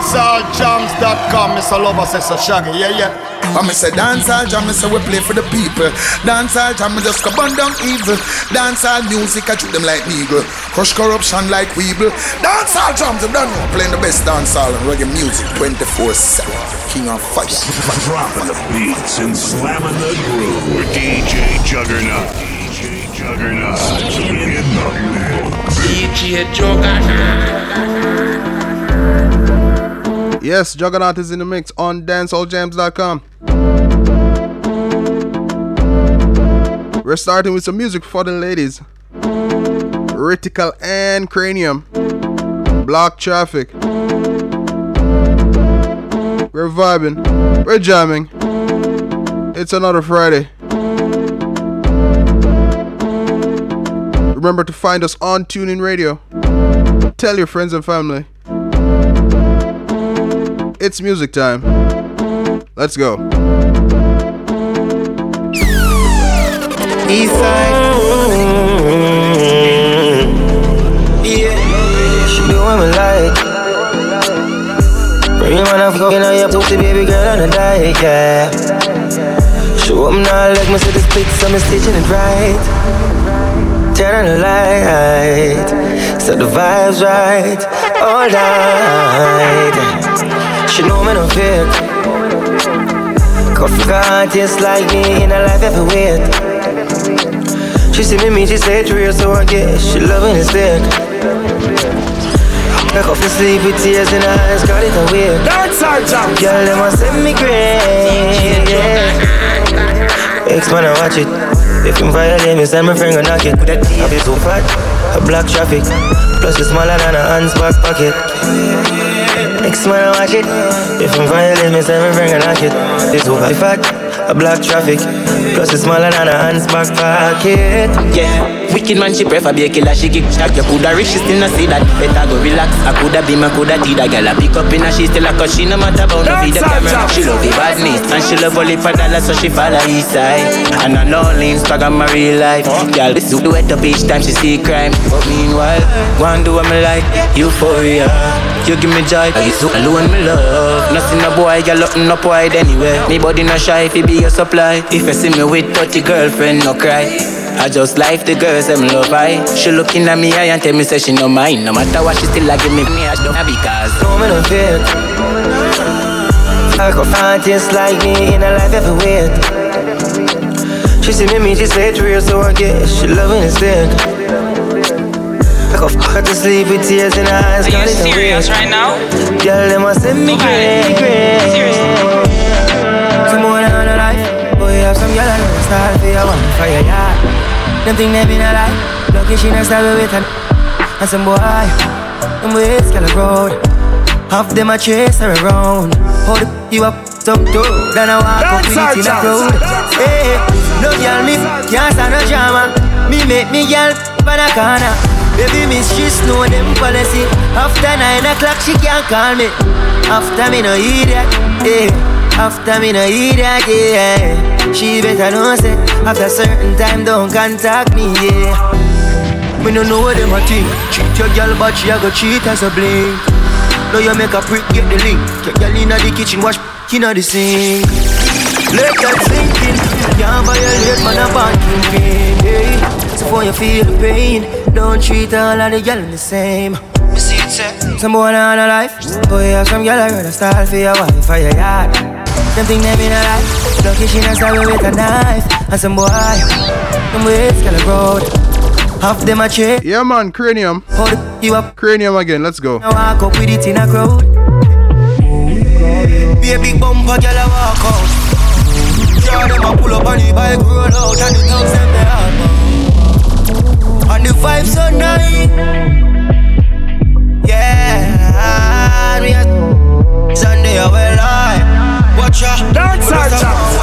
dancehall Mr. Lover says a shaggy, yeah, yeah. I me say dancehall jam, me say we play for the people. Dancehall jam, me just go burn down evil. Dancehall music, I treat them like eagle. Crush corruption like weeble. Dancehall jams, I'm done playing the best dancehall and reggae music 24/7. King of fire. Dropping the beats and slamming the groove. DJ Juggernaut. DJ Juggernaut. In the mix. DJ Juggernaut. Yes, Juggernaut is in the mix on dancehallJams.com. We're starting with some music for the ladies. Ritical and Cranium. Block Traffic. We're vibing. We're jamming. It's another Friday. Remember to find us on TuneIn Radio. Tell your friends and family. It's music time. Let's go. Eastside. Yeah, she do what me like. Bring man off fucking on your pussy, baby girl on a diet, yeah. Show up now, like me see this pic, so me stitching it right. Turn on the light, set the vibes right, all night. She know me no fake. Coffee got taste like me in a life every wait. She see me, me, she say it's real, so I guess she loving it sick. Back off to sleep with tears in her eyes, got it away. Dance our jam. Girl, them want send me great, yeah. Ex man, I watch it. If him violate me, send my friend go knock it. I be so fat, a black traffic. Plus it's smaller than a hand's back pocket. Next man I watch it. If I'm violent, me say me bring a knock it. This over fat, a black traffic. Plus it's smaller than a hand's back pocket. Yeah. Wicked man, she prefer be a killer, she kick shot. You coulda rich, she still not see that. Better go relax. I coulda be my coulda tea that girl. I pick up in her, she still a cause she no matter about no video camera. She love the badness and she love only for dollars, so she follow east side. And I know Instagram my real life. Girl, this do wet up each time she see crime. But meanwhile, go and do what me like. Euphoria, you give me joy. I so alone me love. Nothing a boy, girl, nothing up wide anyway. Me body not shy if it be your supply. If you see me with 30 girlfriend, no cry. I just like the girls, them love I. She looking at me eye and tell me say she no mind. No matter what, she still like me me. I don't because No me no fake. I can find things like me in a life every wait. She see me, me, she say it's real, so I guess she loving sick. I go fuck her to sleep with tears in her eyes. Are you serious right now? Girl, them want send me great, great. Some more than a life. Boy, have some girl I know style for your one for your yard. Them think they been alive. Lucky she not style with her. And some boy, them ways girl road. Half them a chase her around. Hold the you up, top toe. Then I walk up with it in a crowd. Hey, no girl me can't stand no drama. Me make me girl pan a corner. Baby miss she know them policy. After nine o'clock she can't call me. After me no hear that. Hey, after me no hear that. Yeah, she better know say after certain time don't contact me. Yeah. Me no know what them a think. Cheat your girl, but she a go cheat as a blink. Now you make a prick, get the link. Your girl inna the kitchen, wash inna the sink. Let that sink in. Can't violate, man, a bad kingpin. Hey. Eh. So for you feel the pain, don't treat all of the girl the same. Me see it say. Some boy on a life, boy have some girl I rather style for your wife for your yard. Them think them in a life, lucky she not stab with a knife. And some boy, them ways girl road. Half them a check. Yeah, man, Cranium. Hold it, you up. Cranium again, let's go. I walk up with it in a crowd. Be a big bumper, girl, I walk out. Yeah, them a pull up on the bike, roll out, and the thugs them they hard And the vibes so nice. Yeah, me a Sunday I well I watch ya. Dance. When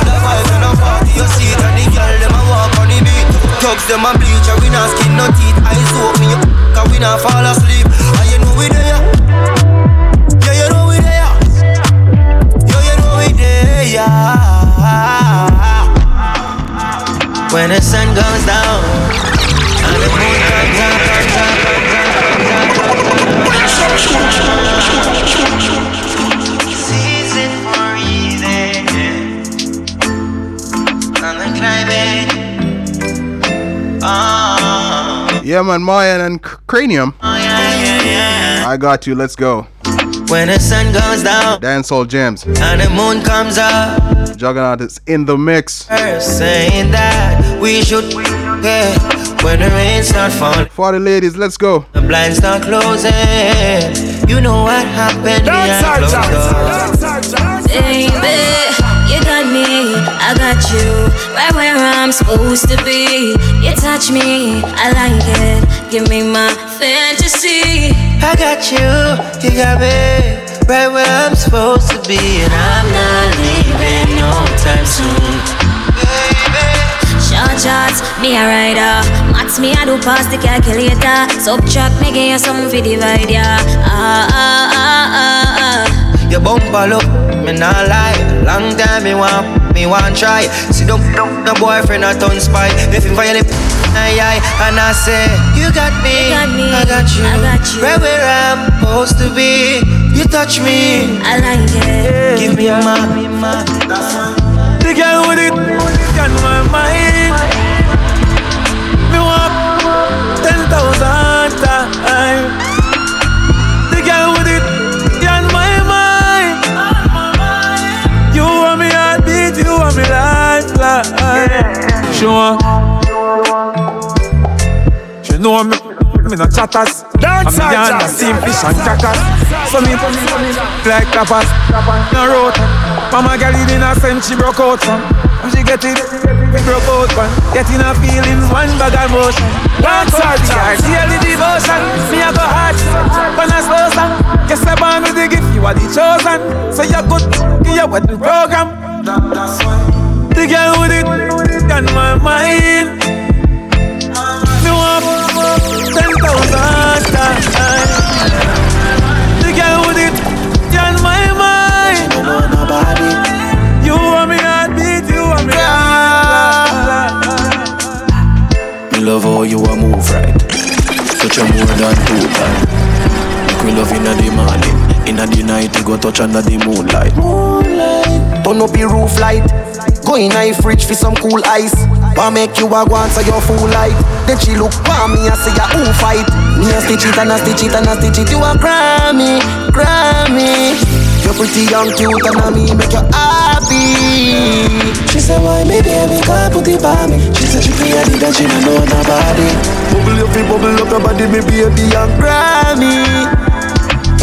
the vibes in a party, you see it, and the girl them a walk on the beat. Thugs them a bleach, and we not skin no teeth. Eyes open, you cause we not fall asleep. And you know we there. Yeah, you know we there. Yo, you know we there. When the sun goes down Oh. Yeah, man, Mayan and Cranium. Oh, yeah, yeah, yeah. I got you. Let's go. When the sun goes down, dancehall jams. And the moon comes up. Juggernaut is in the mix. Saying that we should, yeah. When the rain start falling. For the ladies, let's go. The blinds start closing. You know what happened behind closed doors. Baby, you got me, I got you, right where I'm supposed to be. You touch me, I like it. Give me my fantasy. I got you, you got me right where I'm supposed to be, and I'm not leaving no time soon. Short shots, me a rider. Max me a do pass the calculator. Subtract me give you some for divide ya. Ah ah ah ah ah. Your bumper look, me not lie. Long time me want, me want try. See don't, don't, no boyfriend a ton spy. If him fire the aye aye, and I say you got me, You got me, I got you, I got you. right where I'm supposed to be. You touch me, I like it. give me my, my. The girl with it on my mind. Me want ten thousand times. The girl with it on my mind. You want me heartbeat, you want me lifeline. She want. She know me. Me no chatters. Dance I'm hall the jam. steam fish and crackers. So me like tapas. No road. Mama girl in a sense she broke out from. And she get it, broke out from. Getting her feelings, one bag of motion. Dance hall jam. Daily devotion. Me a go hard. When I slow song. Guess I born with the gift. You are the chosen. So you good. You wedding program. That's why. The girl with it on my mind. Want ten thousand times. The girl with it on my mind. You want me heartbeat, you want me Me love how you a move right. Touch you more than two times. Make me love inna the morning, inna the night. You go touch under the moonlight. Moonlight. Turn up your roof light. Go in a fridge for some cool ice. Wa make you a go answer your full light. Then she look for me and say ya who fight. Me a stitch it and a stitch it and a stitch it. You a Grammy, Grammy. You're pretty young, cute, and I me make you happy. She said, why me baby can't put it by me? She said she feel it and she don't know nobody. Bubble up, bubble up your body, me baby and Grammy.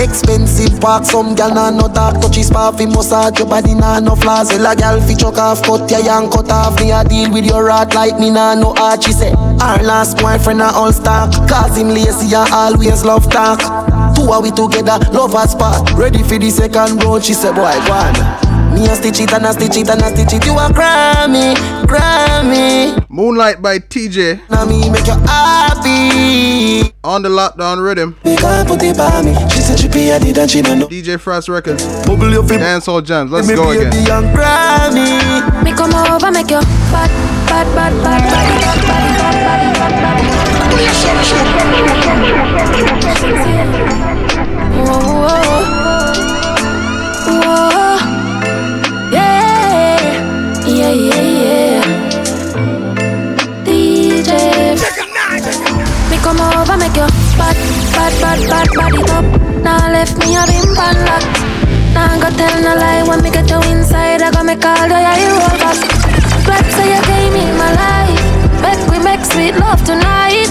Expensive park, some gal nah no talk Touch his spa fi massage your body nah no flaws. Well a gal fi chuck off, cut your yang cut off. Me a deal with your rat like me nah no art She say, her last boyfriend a all stock Cause him lazy and always love talk. Two are we together, love a spot Ready for the second round, she say boy go on Me a stitch it and a stitch it and a stitch it You a Grammy, Grammy Moonlight by TJ Now me make you happy on the lockdown rhythm. Me can't put it by me She said she pay a did and she don't know DJ Frost Records. Bubble your feet Dancehall Jams. Let's me go baby again. and Grammy Me come over, make you bad, bad, bad, bad, bad, bad, bad, bad, bad, Whoa, whoa, whoa, come over, make you bad, bad, bad, bad, it up. Now left me a bim pan lock. Now go tell no lie when me get you inside. I go make all the eye roll back. Glad say you came in my life. Make we make sweet love tonight.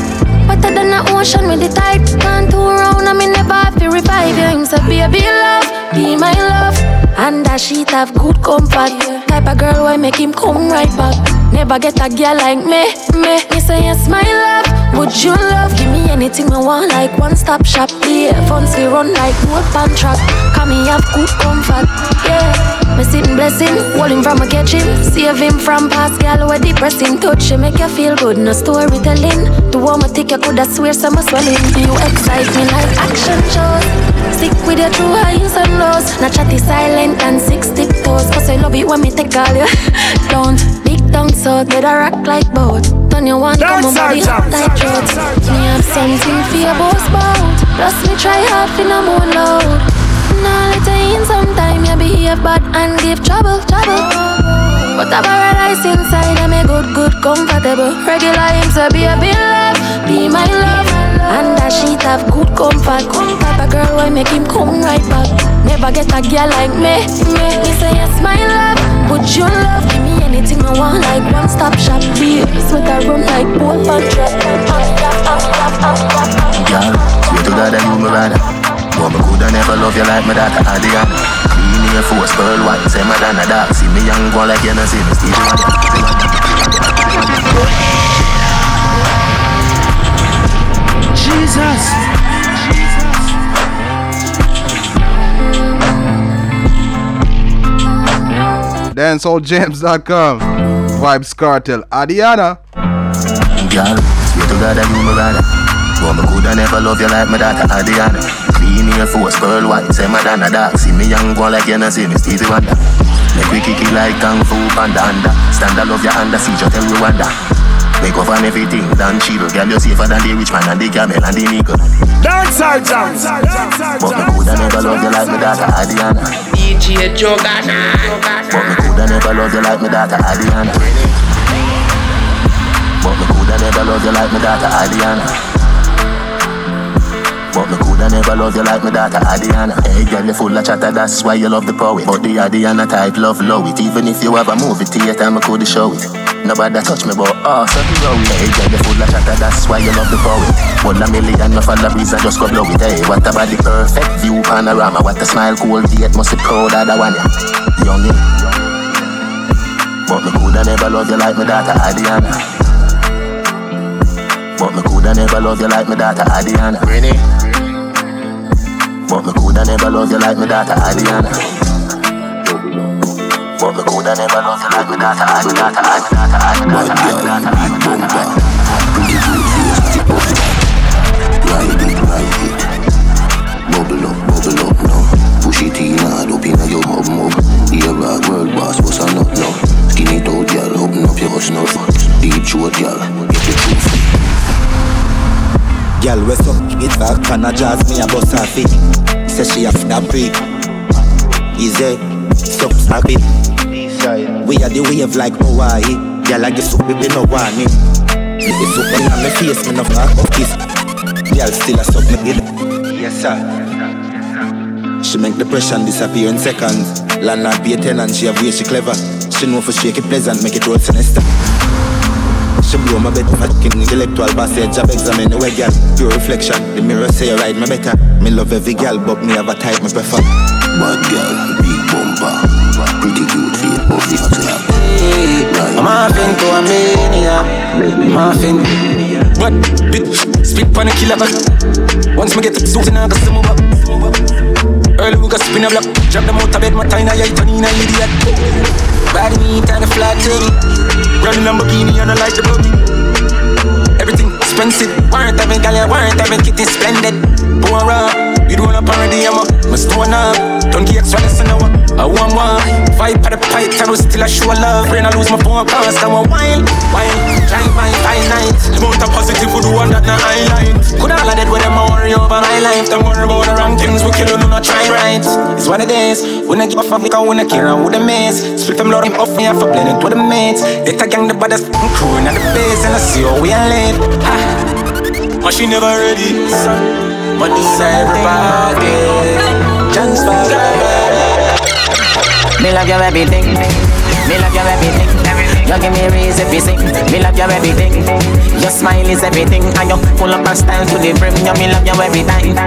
Better than the ocean with the tide. Can't turn around and me never have to revive you. Him say baby love, be my love. And that sheet have good comfort. Type of girl why make him come right back. Never get a girl like me, me. Me say yes my love. Would you love? Give me anything I want, like one stop shop. Yeah, funds we run like road pan track. Come me have good comfort. Yeah, me sitting blessing, him from a save him from past gal where depressing. Touch him make you feel good, no storytelling. The one I think you coulda swear some swelling. You excite me like action shows. Stick with your true highs and lows. Not chatty silent and six tiptoes. Cause I love it when me take all you. Don't down so get a rock like boat. Turn your one come on body hot like throat. Me have something for your boss bout. Plus me try hard for no more load. Now let you in sometime you behave bad and give trouble, trouble. But a paradise inside, I'm a good, good, comfortable. Regular him say be a bit love, be my love. And that sheet have good comfort. Type of girl why make him come right back. Never get a girl like me. Me, me say yes, my love. Would you love give me anything I want like one stop shop? Be with a run like boat and drop. Girl, swear to God that you me rather. But me coulda never love you like my daughter Adriana. Clean Air Force, pearl white, say Madonna dark. See me young go like you know see me Stevie Wonder. Jesus. DanceHallJams.com. Vybz Kartel. Adiana. Girl, swear to God that you me rather. But me coulda never love you like my daughter Adriana. Clean Air Force, pearl white, say Madonna dark. See me young go like you know see me Stevie Wonder. Make we kick it like Kung Fu Panda under. Stand I love you under, see you tell Rwanda. Make up on everything, done chill. Girl, you safer than the rich man and the camel and the nickel. Dance all jams. But me coulda never love you like my daughter Adriana. DJ Jogana. But me coulda never love you like my daughter Adriana. But me coulda never love you like my daughter Adriana. But me coulda never love you like my daughter Adriana. Hey girl, you full of chatter, that's why you love the poet. But the Adriana type love low it. Even if you have a movie theater, me coulda show it. Nobody touch me, but oh, so you know it. Hey girl, you full of chatter, that's why you love the poet. One a million, no follow breeze and just go blow it. Hey, what about the perfect view panorama? What a smile, cool date, must be proud of the one ya. Youngin. But me coulda never love you like my daughter Adriana. But me coulda never love you like my daughter Adriana. Really? But me coulda never love you like my daughter Adriana. But coulda never you like daughter Adriana. Adriana, Adriana, Adriana. Ride it, ride it. Bubble up, bubble up now. Push it in hard up inna your a a nut now? Skin it up up? Back pan a jazz me a bust her feet. Say she a finna break. Easy, stop We are the wave like Hawaii. Girl, I guess we no want it. If you on me face, me no fuck off kiss. Girl, still a suck me. Yes sir. She make depression disappear in seconds. Landlord be a tenant, she have way she clever. She know for shake it pleasant, make it road sinister. She blow my bed fucking intellectual passage Job examine the way girl Pure reflection The mirror say you ride me better Me love every girl But me have a type me prefer Bad girl, big bumper. Pretty cute but. I'm off into a mania. I'm off in. What? Bit spit on a killer. Once me get the suit and I got some move up. Early we got spin a block. Drop them out bed, my tiny eye, turn in a idiot. Body me kinda flat to me. Running Lamborghini and I like the boogie. Everything expensive. Warrant having gal, warrant having kitty splendid. Poor up, you doing a parody, I'm a must do up. Don't get extra less. I want one. Fight for the I was still a show love. Brain I lose my phone cause I want wine, wine. Drive by five nights. The amount of positive we do one that not highlight. Could all of that with them I worry over my life. Don't worry about the wrong things we kill, no not try right. It's what it is. When I give a fuck, I care, I'm with the mates. Split them load him off me, I for blend it with the mates. They tag gang the baddest crew in the base, and I see how we are late. Ha. But she never ready. Money is everybody. Chance for Me love your everything. Me love your everything. You give me to sing. Me love your everything. Your smile is everything. And you full of style to the brim. You me love you every time.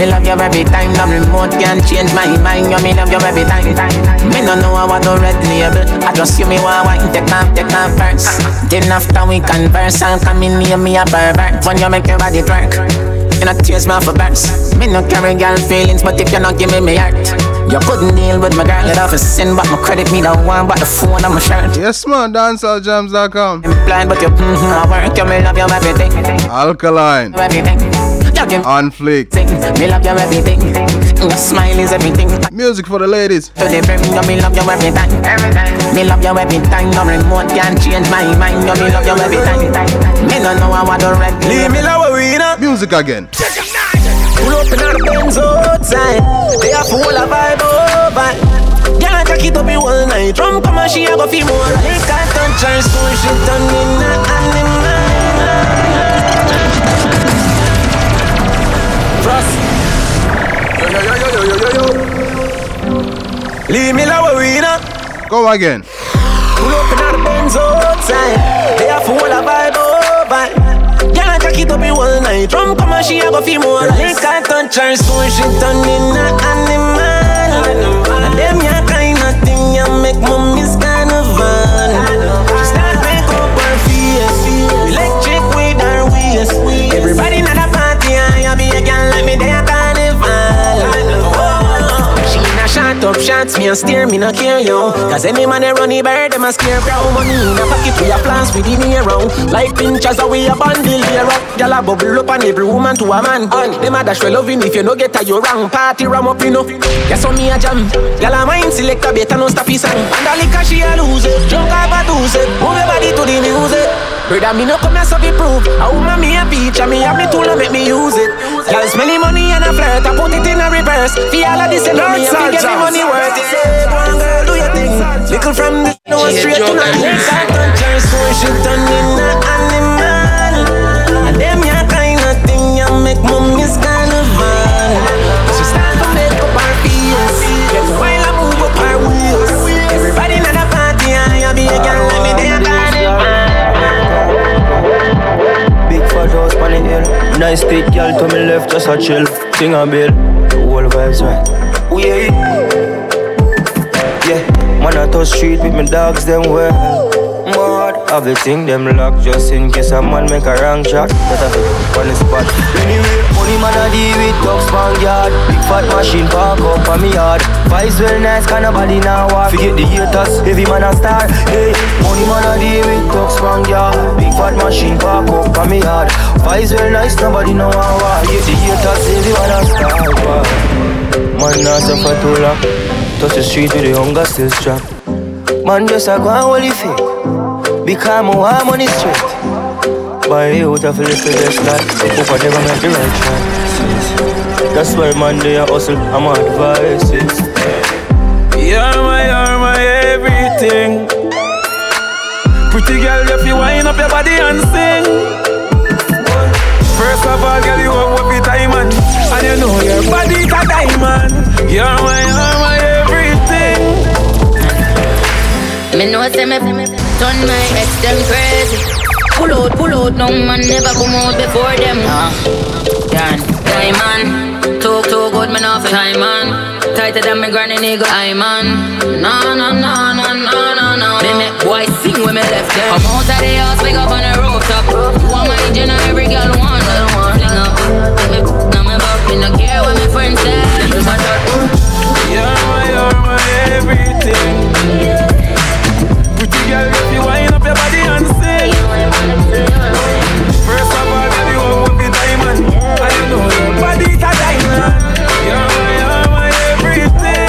Me love you every time. No remote can change my mind. You me love you every time. Me no know what to red label. I just you me want wine. Take off, take off first. Then after we converse, I'll come in near me a pervert. When you make your body twerk. You know tears my off a. Me no carry girl feelings, but if you not give me heart, you couldn't deal with my girl. You'd have sin, but my credit me the one, but the phone on my shirt. Yes, man. DanceHallJams.com. Blind, but you mm-hmm, I work. You me love you everything, Alkaline. everything. On fleek. me love you everything. Your smile is everything. Music for the ladies. the brim, you me love you every time. Me love you every time. No remote can change my mind. You me love you every time. Me no know how I do red. Leave me love we not. Music again. Pull up in the Benz outside. They are full of vibe oh, over. Girl, take it up in one night. Drum come and she a go feel more. Like I touch her, so she turn in her Yo, yo, yo, yo, yo, yo, yo. Leave me low, we Go again. Pull up in the Benz outside. They are full of vibe, oh, vibe. Girl, I jack it up in one night. From come and she a go feel more like. Lick her touch her, so she turn in a animal. And them ya in a shot up shots, me a steer, me no care yo. Cause any man they run the bird, them a scare brown money in a pocket, we a plans with the hero. Like pinchers, we a bundle hero. Gyal a bubble up on every woman to a man. And them a dash well loving if you no get a you wrong. Party ram up, you know. Guess on me a jam. Gyal a mind select a better no stop his song. And the liquor she a lose it. Drunk up a two it. Move your body to the music. Brother, me no come here so fi prove A woman me a feature, me have me tool and make me use it spend the money and a flirt, I put it in a reverse Fi all of this and me, I get me money worth it Yeah, go on girl, do your thing Little from the no straight to the next I touch her, so she turn in a animal And them ya kind of thing, ya make mommy's carnival She start to make up her face Get while I move up her waist Everybody in the party, I be a girl, let me there Big fat house on the hill. Nice thick girl to me left, just a chill. Sing a bill. The whole vibes right. Oh yeah. Man I touch street with my dogs them well. Mad, thing them lock just in case a man make a wrong shot. Better fit on the spot. Anyway, money man I deal with dogs span yard. Big fat machine park up on me yard. Vibes well nice, can nobody now war. Forget the haters, heavy man a star. Hey, money man I deal with dogs span yard. Big fat machine park up on me yard. Vibes well nice, nobody know how war. Get the haters, heavy man a star. Man not suffer too long. Touch the street with the hunger still strong. Man just a go and hold it fake. Because my want money straight. But you of a little just like Hope I never make the right choice That's why man they a hustle, I'm on advices You're my, you're my everything. Pretty girl, if you wind up your body and sing. First of all, girl, you up with diamond, and you know your body's a diamond. You're my, you're my Me know say me turn my ex them crazy. Pull out, pull out, no man never come out before them. Ah, done. Diamond, too too good, me not for time man. Tighter than me granny nigga, I man. No no no no no no no. Me make boy sing when me left them. Come out of the house, pick up on the rooftop. One my engine and every girl want it. Fling up, me now me back, me no care what my friends say. You're my, you're my everything. Girl, if you wind up your body and sing. First of all, you up with diamond, you know your diamond. You're my, you're my everything.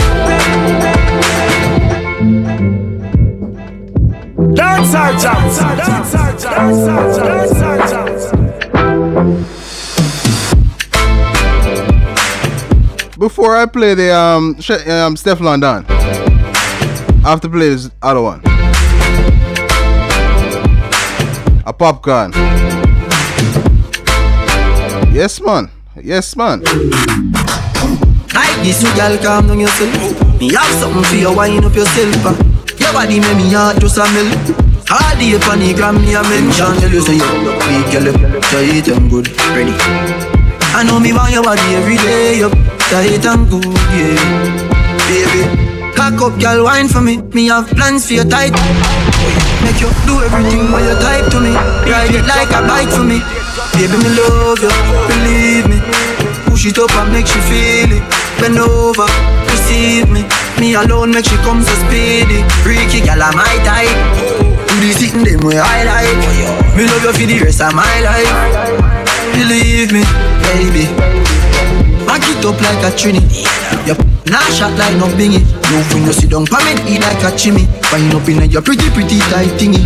Dance our. Dance our. Dance our. Before I play the um, um Steph London, I have to play this other one. A popcorn. Yes, man. Yes, man. Like this, you girl, calm down yourself. Me have something for you, wind up yourself. uh. Your body make me heart just a melt. Day upon the gram, me a mention. Tell you say you big girl, you tight and good, ready. I know me want your body every day, you tight and good, yeah. Baby, cock up, girl, wine for me. Me have plans for your tight. Make you do everything when you type to me. Ride it like a bike for me. Baby, me love you, believe me. Push it up and make you feel it. Bend over, receive me. Me alone make she come so speedy. Freaky gal, I'm type. Do the sitting them way I like. Me love you for the rest of my life. Believe me, baby. Back it up like a trini. Yup, nah shot like no bingy. No when you sit down, pa me eat like a chimney. Wind up in your pretty, pretty tight thingy.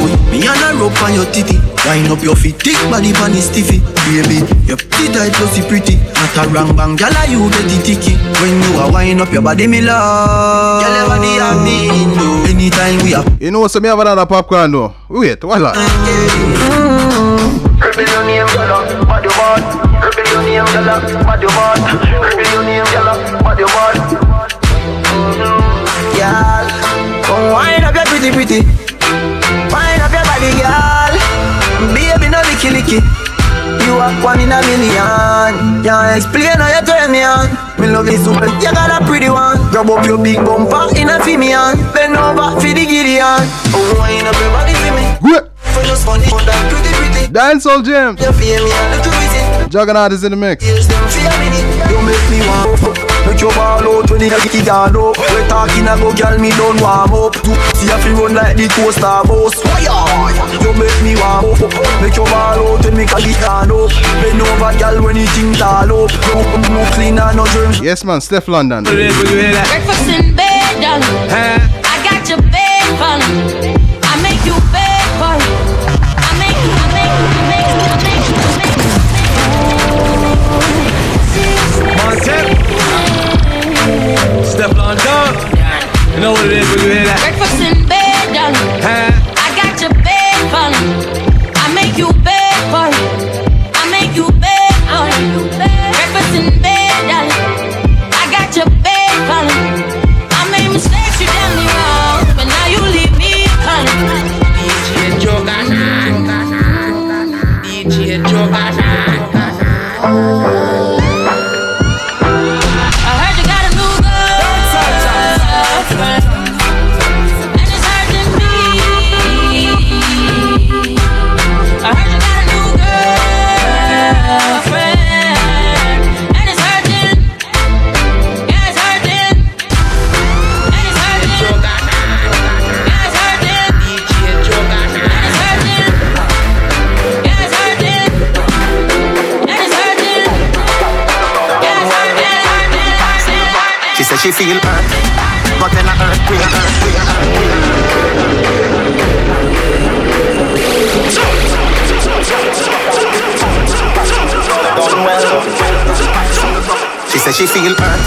Oh, me and a rope on your titty. Wind up your feet, thick body pan is stiffy. Baby, your pretty tight plus pretty. Not a wrong bang, gyal you get it ticky. When you are wind up your body, me love. Gyal your body have me no. Anytime we are. You know, what's so me have another popcorn though. Wait, what? Mm, Reveal your name, girl, what you want? Reveal your name, girl, what you want? Reveal your name, girl, what you want? Mm-hmm. Girl, come wind up your pretty pretty. Wind up your body, girl. Baby, no licky licky. You are one in a million. Can't explain how you turn me on. Me love you super. You got a pretty one. Grab up your big bumper in a female. Bend over for the Gideon. Oh, wind up your body for me. Good. For just funny, for that pretty pretty. Dancehall Jams. You feel me and look at it. Juggernaut is in the mix. Yes, them feel me. You make me want. Make your ball out when you get it down up. We talking about girl, me don't warm up. See if you run like the coaster boss. You make me warm up. Make your ball out when me get it down up. Bend over, girl, when you think tall up. No, no clean and no germs. Yes, man. Steph London. Breakfast in bed, darling. You know what it is when you hear that? Breakfast in She feel hurt,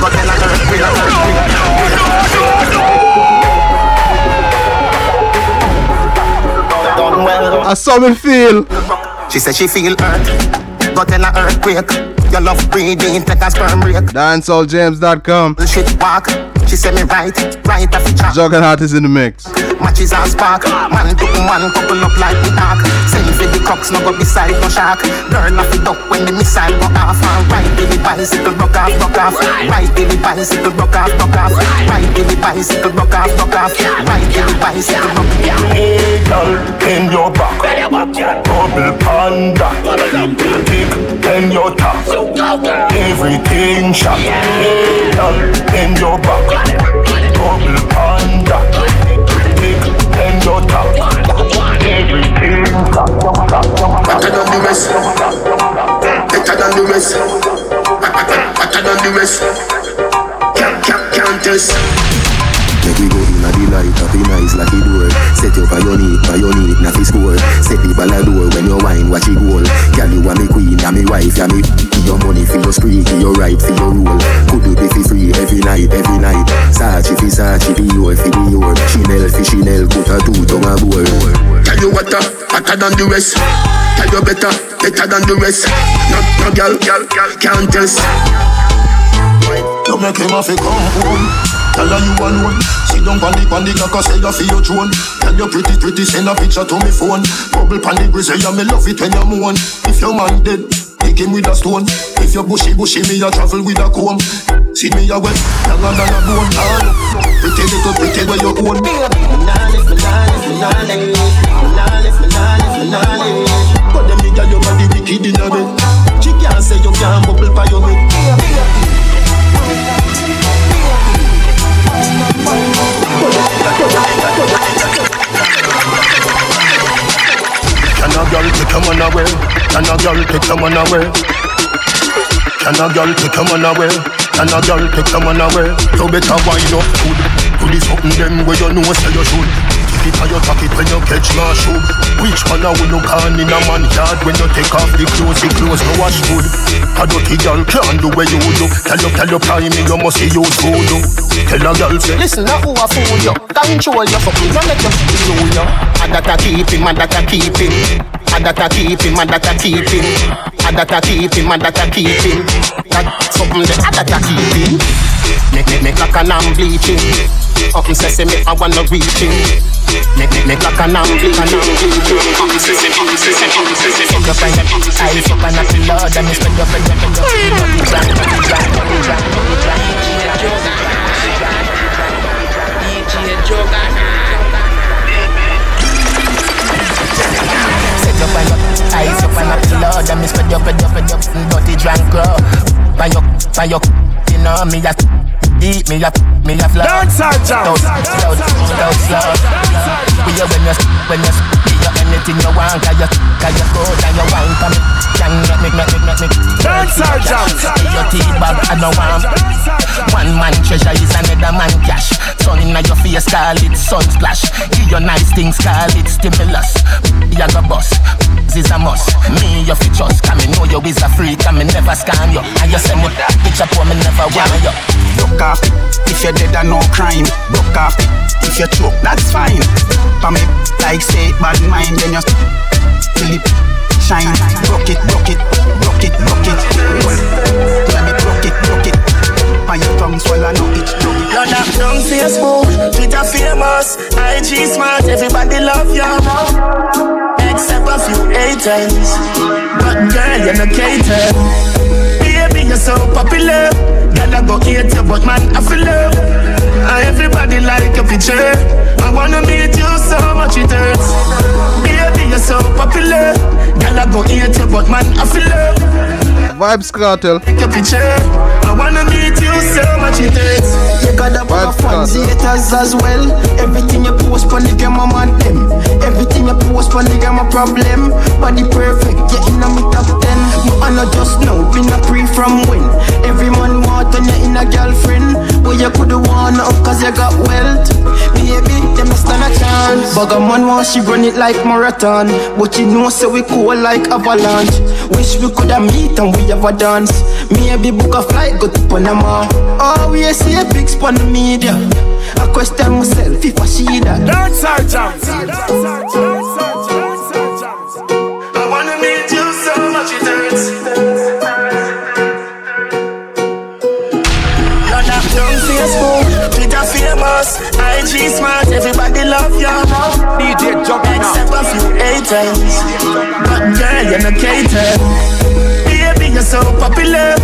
but then I hurt, we Done well. I saw me feel. She said she feel hurt, but then I earthquake. Your love breathing, take a sperm break. DancehallJams.com. Shit walk. She said me right, right off the chat. Juggernaut is in the mix. Matches and spark. Man to man couple up like the ark. Send for the crooks, no go beside no shark. Girl off the duck when the missile go off. And right to the bicycle, rock off, rock off. Right to the bicycle, rock off, rock off. Right to the bicycle, rock off, rock off. Right to the bicycle, rock off. Hey, girl, in your back. Double panda. Kick in your top. Everything shot. Hey, girl, in your back. Double panda. Your. Everything than the rest. Better than the rest. Than the rest. Can't, can't, can't test. Make we go in a the light up in eyes like it door. Set you for your need, for your need, score Set the ball a door when you wine, watch it goal Girl, you are me queen, ya me wife, ya me your money for your spree, give your right for your rule. Could do be fi free every night, every night. Sachi fi Sachi, Dior fi Dior Chanel fi Chanel, put a two tongue a bowl. Tell you what, uh, hotter than the rest. Tell you better, better than the rest. No, no girl, girl, girl, can't test. You make him have to come home. Tell her you alone. Down on the on the cock say you feel your throne. Tell you pretty pretty send a picture to me phone. Bubble pan the grizzly, yeah me love it when you moan. If your man dead, pick him with a stone. If you bushy bushy, me a travel with a comb. See me a wet, younger than a bone. Ah, pretty little pretty where you own. But them nigga your body wicked in a bed. She can't say you can't bubble by your head. Can a girl take a man away? Can a girl take a man away? Can a girl take a man away? Can a girl take a man away? You better wind up good. Do the something them where you know say you should. Take it or you tuck it when you catch my shoe. Which man I will look on in a man yard when you take off the clothes, the clothes no wash good. A dirty girl can't do where you do. Tell you, tell you, prime me, you must see you voodoo. Tell a girl say, listen, now who a fool you? Control your fucking, you make them fool you. And that I keep him, and that I keep him. And that I keep him, and that I keep him. And that I keep him, and that I keep him. That something that I keep him. Make, make, make like an I'm bleaching. Something says me, I wanna reach him. I'm. Me, me, something says me. Fuck up and eyes up and I feel Lord and me spend up and up and up. DJ Jogana. Set up and up, eyes up and I and me spend up and up and up. Dirty drunk girl. Buy up, buy up, you know me a eat me up, me a flow. Dance out, jump. Slow, slow, slow, slow. We are when you, when be you anything you want, cause you, cause you go and you want for me. Can make me, make me, make me. Dance out, jump. Your teeth bag, I don't want. One man treasure is another man cash. Sun inna your face, call it sun splash. Give your nice things, call it stimulus. You go bust, this is a must. Me, you fi trust, me know you is a freak, and me never scam you. And you send me picture for me never want you. Broke off if you're dead and no crime. Broke off if you choke, that's fine. For me, like say bad mind, then you till it shine. Broke it, broke it, broke it, broke it. Let me broke it, broke it. On your tongue swallow, no itch, no it. Run up down Facebook, Twitter famous, IG smart, everybody love you. Except a few haters, but girl you're not cater. Baby you're so popular, girl I go hate you, but man I feel love. And uh, everybody like your picture. I wanna meet you so much it hurts. Baby you're so popular, girl I go hate you, but man I feel love. Vybz Kartel. Your picture, I wanna meet you so much it hurts. You got a bunch of fans, haters as well. Everything you post on the game, I'm on them. Everything you post on the game, a problem. Body perfect, yeah, in a me top ten. You are not just know, been a pre from when. Every man want on you in a girlfriend. But you could have want up cause you got wealth. Baby, them a stand a chance. Bugger man want she run it like marathon. But you know, say we cool like avalanche. Wish we coulda meet and we have a dance. Maybe book a flight, go to Panama. Oh, we see a big on the media. I question myself if I see that. Dance jump. Dance out, dance out, dance famous, IG smart, everybody love you. DJ Juggernaut. Except a few haters, but girl you're not cater. Baby you're so popular,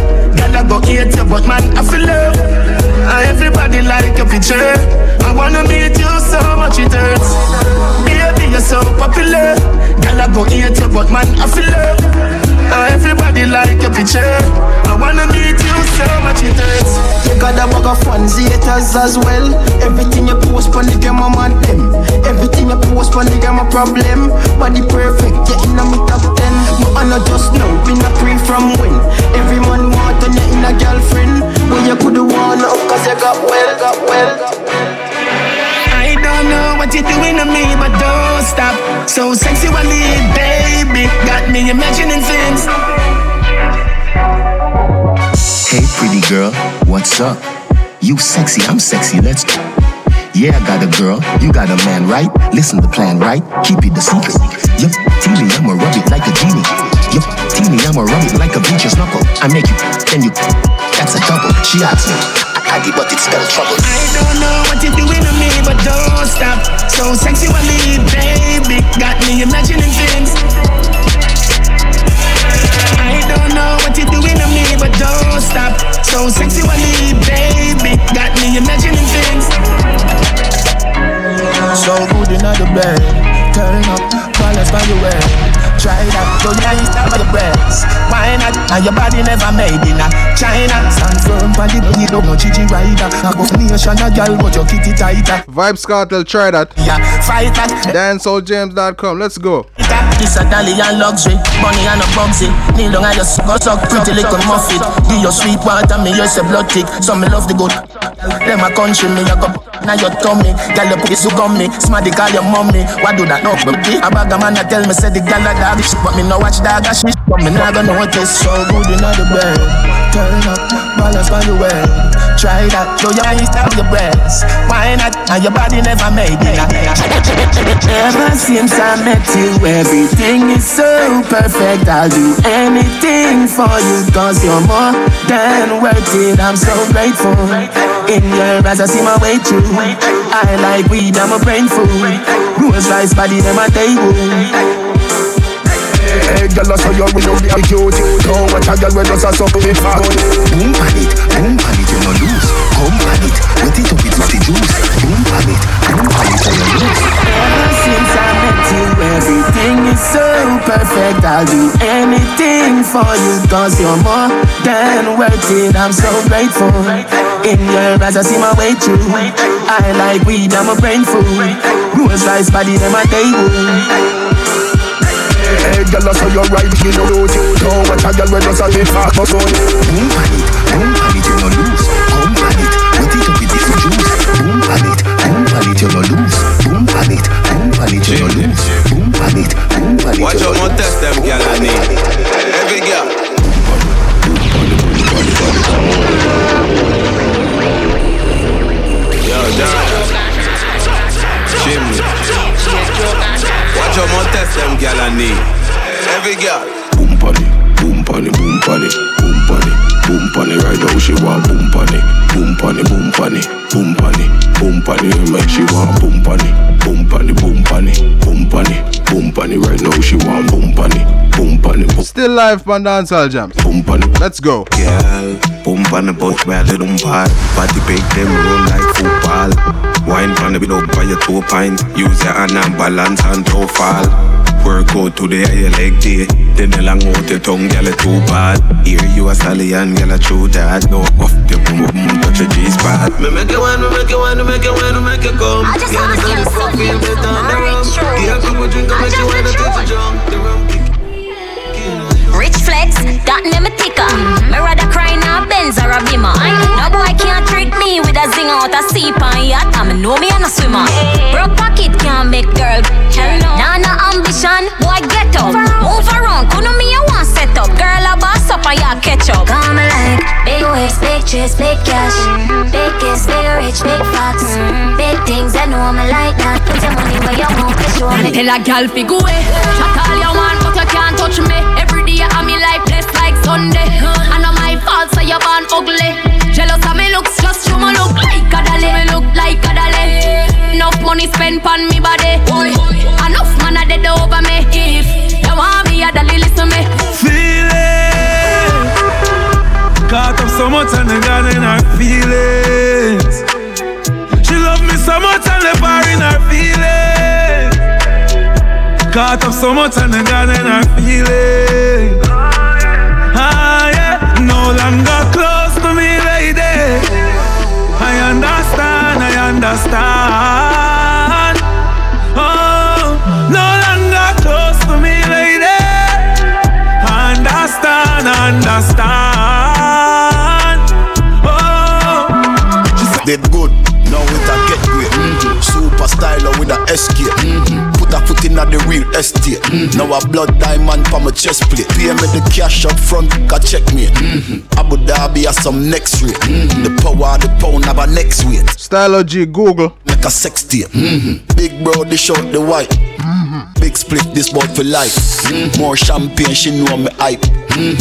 I go hate you, but man I feel love. And everybody like your picture. I wanna meet you so much it hurts. Baby you're so popular, I go hate you, but man I feel love. And everybody like your picture. I wanna meet you so much it hurts. You got a bag of fans, haters as well. Everything you post on the game, I'm them. Everything you post on the game, a problem. Body perfect, yeah, in a me top ten. Are not just know, been a pre from when. Every man want on you in a girlfriend. But you could want up cause you got well, got well. I don't know what you're doing to me, but don't stop. So sexually, baby, got me imagining things. Hey, pretty girl, what's up? You sexy, I'm sexy, let's go. Yeah, I got a girl, you got a man, right? Listen to plan, right? Keep it the secret. Yup, teeny, I'ma rub it like a genie. Yup, teeny, I'ma rub it like a beacher's knuckle. I make you, then you, that's a double. She asks me, I, I but it spell trouble. I don't know what you're doing to me, but don't stop. So sexually, baby, got me imagining things. I don't know what you're doing to me, but don't stop. So sexually, baby, got me imagining things. So good in the bed. Turn up, balance by your way. Try that, go nice down your breasts. Why not? And your body never made in a China. Stand firm, body body don't no chichi rider. I go nation a gal, but your kitty tighter. Vybz Kartel, try that. Yeah, fight that. DanceHallJams.com, let's go. This a dolly and luxury, money and a bugsy. Kneel down and you suck, suck pretty little muffin. Give your sweet water, me you say blood tick. So me love the good. Them a country, me a go now your tummy. Girl, you it on me. Smarty call your mommy. Why do that? No, baby. A bag of man that tell me say the girl a dog shit, but me no watch dog a shit. But me never know what tastes so good in the bed. Turn up, balance on the way. Try that, show your eyes, tell your breasts. Why not? And your body never made it. Ever since I met you, everything is so perfect. I'll do anything for you, cause you're more than worth it. I'm so grateful. In your eyes, I see my way through. I like weed, I'm a brain food. Rose rice body, them a table. Hey, girl, I saw you with the cute. Don't watch a girl when just a suck me fat. Boom pan it, boom pan it, you no lose. Come pan wet it up, it's the juice. Boom pan boom pan it, you no. Ever since I met you, everything is so perfect. I'll do anything for you, cause you're more than worth it. I'm so grateful. In your eyes, I see my way through. I like weed, I'm a brain food. Rose rice body, them a table. Hey, girl, I saw you right, you know road. Don't watch a girl when just a live fast, but son. Boom pan it, boom pan pan it, you no lose. Boom pan it, boom pan it, you no lose. Boom pan it, boom pan it, Watch out, more test them, girl, I need. Every girl. Yo, John. Chimney. Watch out, more test them, girl, I need. Every girl. Boom pan it, boom pan it, boom pan it, boom pan it, boom pan it. Right now she want boom pan it, boom pan it, boom pan it, boom pan it, boom pan it. Make she want boom pan it, boom pan it, boom pan it, boom pan it, boom pan it. Right now she want boom pan it, boom pan it, boom Still live on Dancehall Jams. boom pan it. Let's go. Girl, boom on the butt where they don't part. Body big, them roll like football. Wine on the below by your toe pint. Use your hand and balance and don't fall. Work out today, your leg day. Then the long out your tongue, girl, it too bad. Hear you a stallion, girl, a true that. No, off the boom, boom, touch your G-spot. Me make you want, me make you want, me make you want, me make you come. I just wanna it's hear on the some fuck, feel better on the rum. rich Give a couple drink, I make you just wanna rich touch roll. the drum. The rum kick. Flex, that a ticker. Me rather cry in a Benz or a Beamer. No boy can't trick me with a zing out a seep on yacht. I know me and a swimmer. Broke pocket can't make girl. Nah, no ambition, boy get up. Move around, couldn't me you want set up. Girl a boss up and ya catch up. Come like big waist, big chest, big cash, big kiss, big rich, big fox, big things. I know me like that. Put your money where you want, to show me. Tell a gal fi go away. Chat all you want, but you can't touch me. Every day I'm like Sunday. And not my fault, so you born ugly. Jealous of me looks, just show me look like a dolly. Me look like a dolly. Enough money spent on me body. Boy, enough man a dead over me. If you want me, a dolly, listen me. Feel it. Caught up so much and the God in her feelings. She love me so much and left her in her feelings. Caught up so much and the God in her feelings. Understand. Oh, no longer close to me, lady. Understand, understand. Oh, she Did good, now it a get great. Mm-hmm. Super styler with a escape. Put a foot in at the real estate. Now a blood diamond for my chest plate. Pay me the cash up front, can check me. Mm-hmm. Abu Dhabi has some next rate. Mm-hmm. The power of the pound have a next weight. Stylo G Google. Make a sex tape. Mm-hmm. Big bro, dish out the white. Big split, this boy for life. More champagne, she know me hype.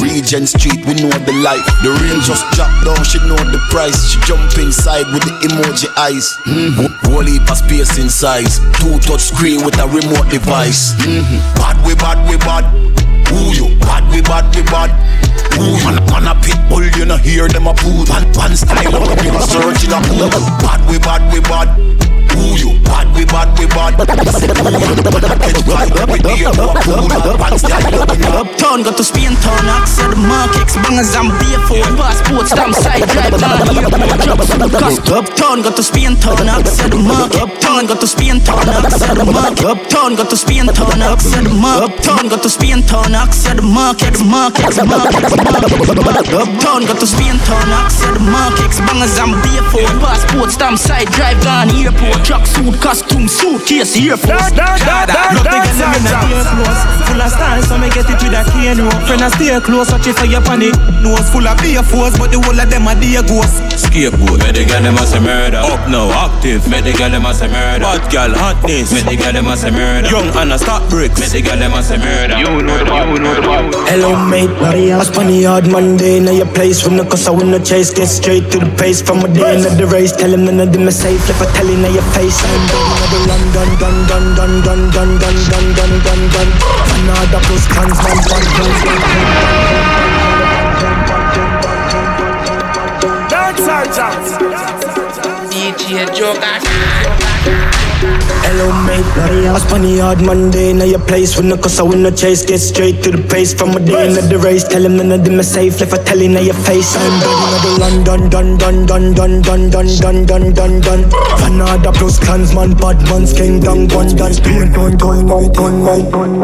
Regent Street, we know the life. The rain just drop down, she know the price. She jump inside with the emoji eyes. Whole heap of space in size. Two touch screen with a remote device. Bad we bad we bad. Who you? Bad we bad we bad. Who you? Man, man a pit bull, you know hear them a poo. Pan, pan style you know searching a. Bad we bad we bad who you bad, we bad, we bad. Uptown, got to Spain town, accent mark, X bangers, I'm there for passport, stamp, side drive, down here, my job, cost. Got to Spain town, accent mark, Uptown, got to Spain town, accent mark, Uptown, got to Spain town, accent mark, Uptown, got to Spain town, accent mark, X mark, X mark, X got to Spain town, accent mark, X bangers, I'm there for passport, stamp, side drive, down airport truck suit, costume, suitcase, Air Force. Love the in the ear close, full of style, so me get it with a cane rope. Friend, I stay close, watch it for your panic. Nose full of beer force, but the whole of them are dear ghosts. Scapegoat, make the girl them a say murder. Up now, active, make the girl them a say murder. Bad girl, hotness, make the girl them a say murder. Young and a stop bricks, make the girl them a say murder. You know the you know the Hello mate, I spun the hard Monday Now your place from the cause I win the chase Get straight to the pace from a day into the race Tell him none of them are safe If I tell him now your face I'm done another run done done done done done done done done done done done Another plus cans man fun fun fun Dance Sergeant. DJ Joker. Hello mate, I spun the hard Monday Now your place from the cause I win the chase Get straight to the pace from a day into the race Tell him none of them are safe If I tell him now your face I'm done another run done done done done done done done done done done done Another plus clansman bad man skin down one done Pain gun gun gun gun gun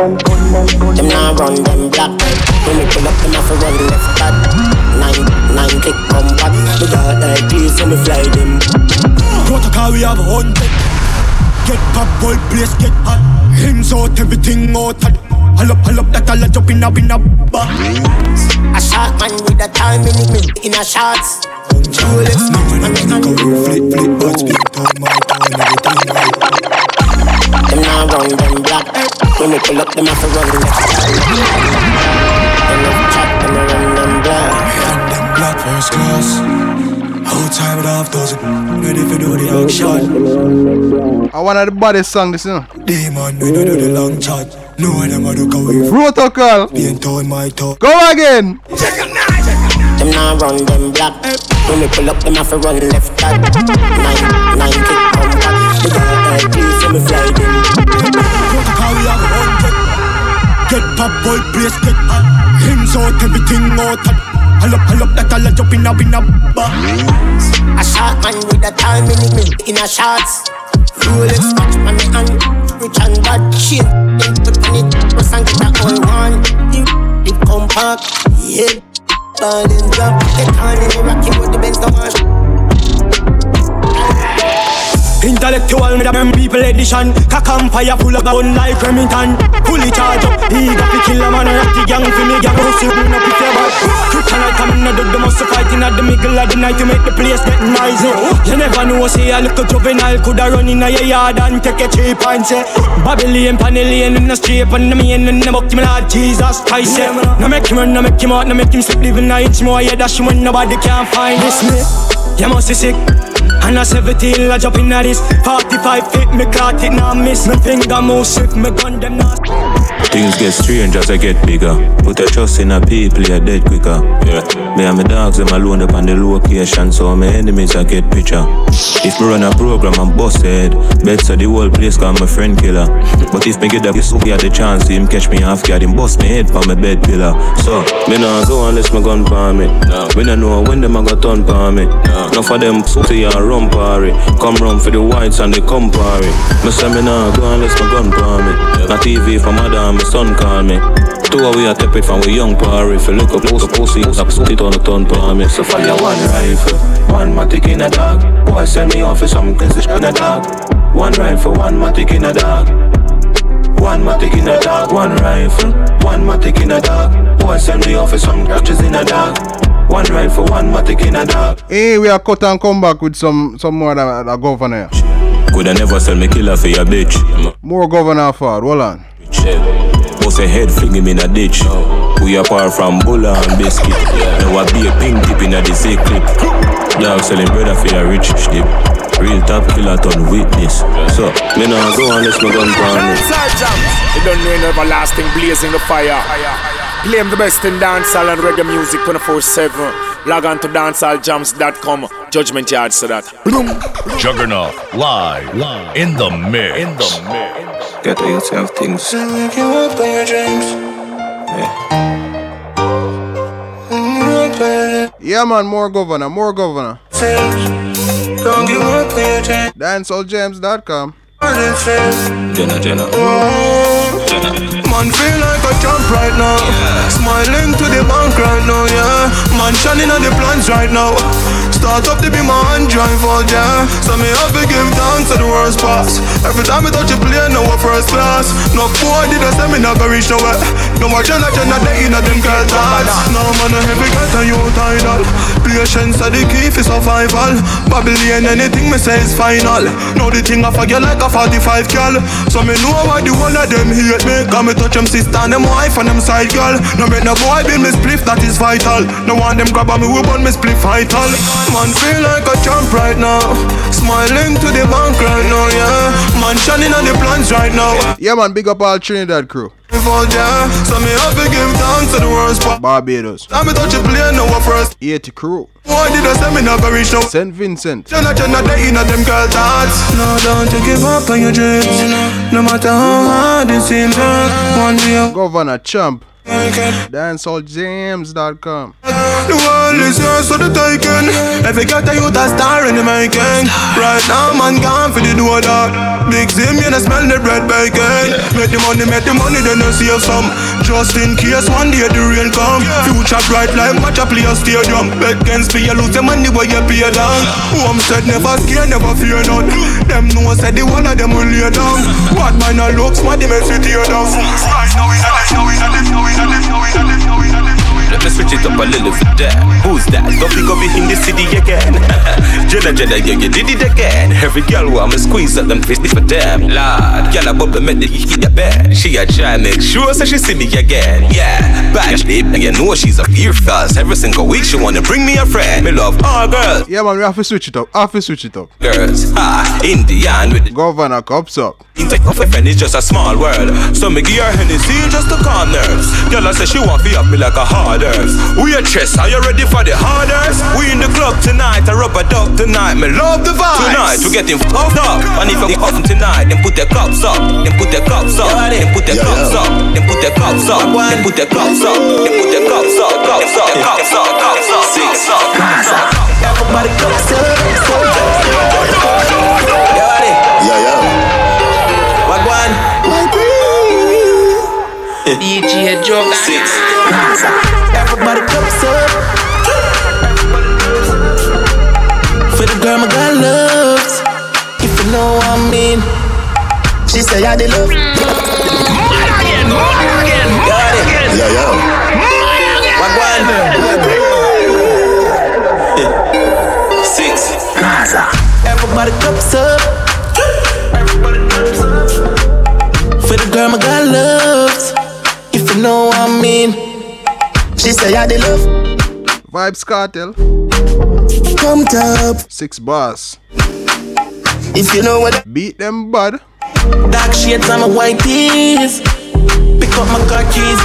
Them now run them black. When we pull up, them have to run left back. Nine, nine click come back. We got that place and we fly them. Protocol we have a hundred Get pop, boy, place get hot Hands out, everything out hot Hull up, hull up, that all a jump in a, in a bar A shot man with a time in it in a shots. Rolex, man, man, Flip, flip, but speak to my town, everything right Them now run them black. When we pull up, them have to run left. Them left chat, them a run them black. Them black first class Whole time it half dozen Ready for do the action I one of the baddest song this, you know. Demon, we don't do the long chat No one them a look away from Protocol. Being told my talk Go again. Check them now run them black. When we pull up, them have to run left back. Nine, nine kick come back. We got that place and we fly them. Protocol we have a hundred Get pop, boy, place get hot Hands out, everything out Hull up, hull up, that all a jump in a, in a bar A shot man with a time in it in a shots. Rolex watch on me hand, rich and bad shit. Then put on it, press and get a whole one. It come back, yeah. Ball and drop, get on in the rocky with the Benz come on. Intellectual me them people edition. Cock and fire full of gun like Remington. Fully charge up, eager to kill a man the gang for me gang Pussy bring up if you're bad? Kryptonite come in the the muscle fighting at the middle of the night To make the place get noisy You never know say a little juvenile Coulda run in a yard and take a cheap and say. Babylon, Panellian in the street And the main in the buck, me Lord Jesus Christ say. No make him run, no make him out, no make him sleep Living a inch more, yeah dash when nobody can find this me. You must be sick and a 17, I jump in at this 45 feet, me caught it, now miss. Me finger move swift, me gun them not Things get strange as I get bigger. Put a trust in a people, you're dead quicker. Yeah. Me and my dogs, them alone up on the location, so my enemies I get picture. If me run a program, I'm busted. Bet so the whole place call my friend killer. But if me get up, so had the chance to him catch me half guard, him bust me head for my bed pillar. So, me nah go unless my gun palm me. No. Me nah know when them a got turn palm me. No. Enough of them pussy and rum party. Come run for the whites and they come party. Me say me nah go unless my gun palm me. Na TV for my madam, my son call me. Two of we a tap it from we young party. If you look up, look up, pussy, up, it on the ton palm me. So fire one rifle, one matic in a dog. Boy send me off for some cause in a dog. One rifle, one matic in a dog. One matic in a dog, one rifle, one matic in a dog. Boy send me off for some catches in a dog. One rifle, one matic in a dog. Hey, we are cut and come back with some some more that, that governor. Coulda never sell me killer for your bitch. More governor forward, hold on. Bust a head, fling him in a ditch. We apart from Bulla and Biscuit. Now I be a pink tip in a same clip. Dog selling brother for a rich ship. Real top killer ton witness. So, me nah go unless my gun burn it. You don't know an everlasting blazing the fire. Claim the best in dancehall and reggae music 24-7. Log on to dancehalljams.com. Judgment Yard so that. Boom. Juggernaut live, in the mix. In the mix. Get yourself things. Make you up by mm, your dreams Yeah, man, more governor, more governor. Don't give up on your dreams DancehallJams.com. Jenna, Jenna. Mm. Man feel like a champ right now. Smiling to the bank right now, yeah. Man shining on the plans right now. Start up to be my drive out, yeah. So me have to give thanks to the worst pass. Every time I touch a plane, no a first class. No boy did I say me not go reach nowhere. No more Jenna, Jenna, they in a them girl. No man, heavy get a you tidal. Patience are the key for survival. Babylon, anything me say is final. Now the thing I forget like a 45 girl. So me know why the one of them hate me. Cause me touch them sister and them wife and them side girl. No make no boy be me spliff, that is vital. No want them grab on me, we burn me spliff vital. Man feel like a champ right now. Smiling to the bank right now, yeah. Man shining on the plans right now. Yeah, man, big up all Trinidad crew. So me have to give thanks to the part. Barbados. Touch a now first. 80 crew. Why did I say me not reach now? St. Vincent. Jenna, Jenna, they in them girl thoughts. No, don't you give up on your dreams. No matter how hard it seems. One day. Governor Champ. DanceHallJams.com. The world is yours for the taking. Every got a youth a star in the making. Right now, man gone for the door that. Big Zim, you know, smell the bread bacon. Make the money, make the money, then you save some. Just in case one day the rain come. Future bright like match a play a stadium. Bet against me, you lose the money where you pay down. Home said never scare, never fear none. Them know said the one of them will lay down. What man looks, what the mess with tear down. Right now, we now we now we are now we are Let me switch it up a little for that. Who's that? Don't pick up in the city again. Jenna, Jenna, yeah, you did it again. Every girl want me squeeze up them fist for them. Lord, girl, I bubble make the hit your bed. She a try make sure so she see me again. Yeah, bad babe, and you know she's a fear cause every single week she wanna bring me a friend. Me love all girls. Yeah, man, we have to switch it up. Have to switch it up. Girls, ah, Indian with the Governor Cups up. Intake of a friend is just a small world. So me give her Hennessy just to calm nerves. Girl, I say she want to up me like a hard earth. We a chess, are you ready for the hardest? We in the club tonight, I rub a dub tonight. Me love the vibe. Tonight we getting fucked up. And if you off tonight, then put their cups up. Then put their cups up. Then put their cups up. Then put their cups up. Then put their cups up. Then put their cups up. Cups up. Cups up. Cups up. Six up. Everybody cups up. DJ Joga. Six. Everybody cups up. For the girl my God loves. If you know what I mean. She say I did love. It again again Yeah, yeah. Wagwan. Six. Everybody cups up. Mean. She say I did love. Vybz Kartel. Come top. Six bars. If you know what. Beat them, bud. Dark shades on my white tees. Pick up my car keys.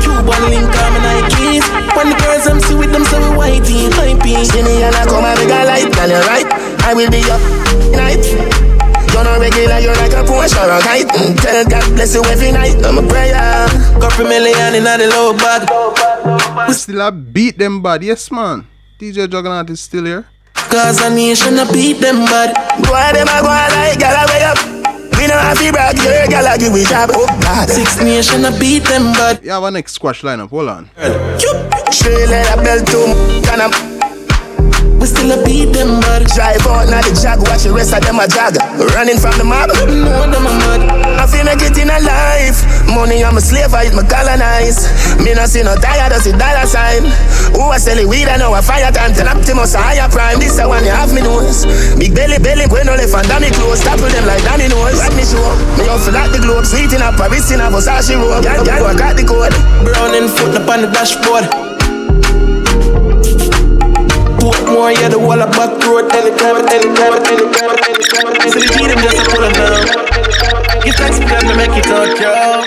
Cuban link on my Nikes. When the girls I'm see with them, so we whitey, hypey. See me and I come and make a light, and you're right. I will be up night. You're not regular, you're like a Porsche or a kite. Mm, Tell God bless you every night. I'm a prayer. Couple million in the low bag. We still a beat them, bud. Yes, man. DJ Juggernaut is still here. Cause a nation a beat them bad. Boy, them a go a like, gal a way up. We know have to brag, your gal a give we job. Oh God. Six nation a beat them bad. You have a next squash lineup. Hold on. Straight leather belt to still a beat them bad. Drive out now the jag, watch the rest of them a jag. Running from the mob, no them a mad. I make it in a life. Money I'm a slave, I eat my colonize. Me not see no tired, I see dollar sign. Who I sell it weed, I know a fire time. Tell Optimus a higher prime. This a one you have me nose. Big belly, belly, when no left and damn me close. With them like Danny knows. Rap me show. Me off like the globe. Sweet in a Paris in a Versace robe. Girl, girl, I got the code. Brown and foot up on the dashboard. Portmore, yeah, the wall of back road anytime, anytime, anytime, anytime. So the beat them just to pull them down. Thanks because me make it out, yo.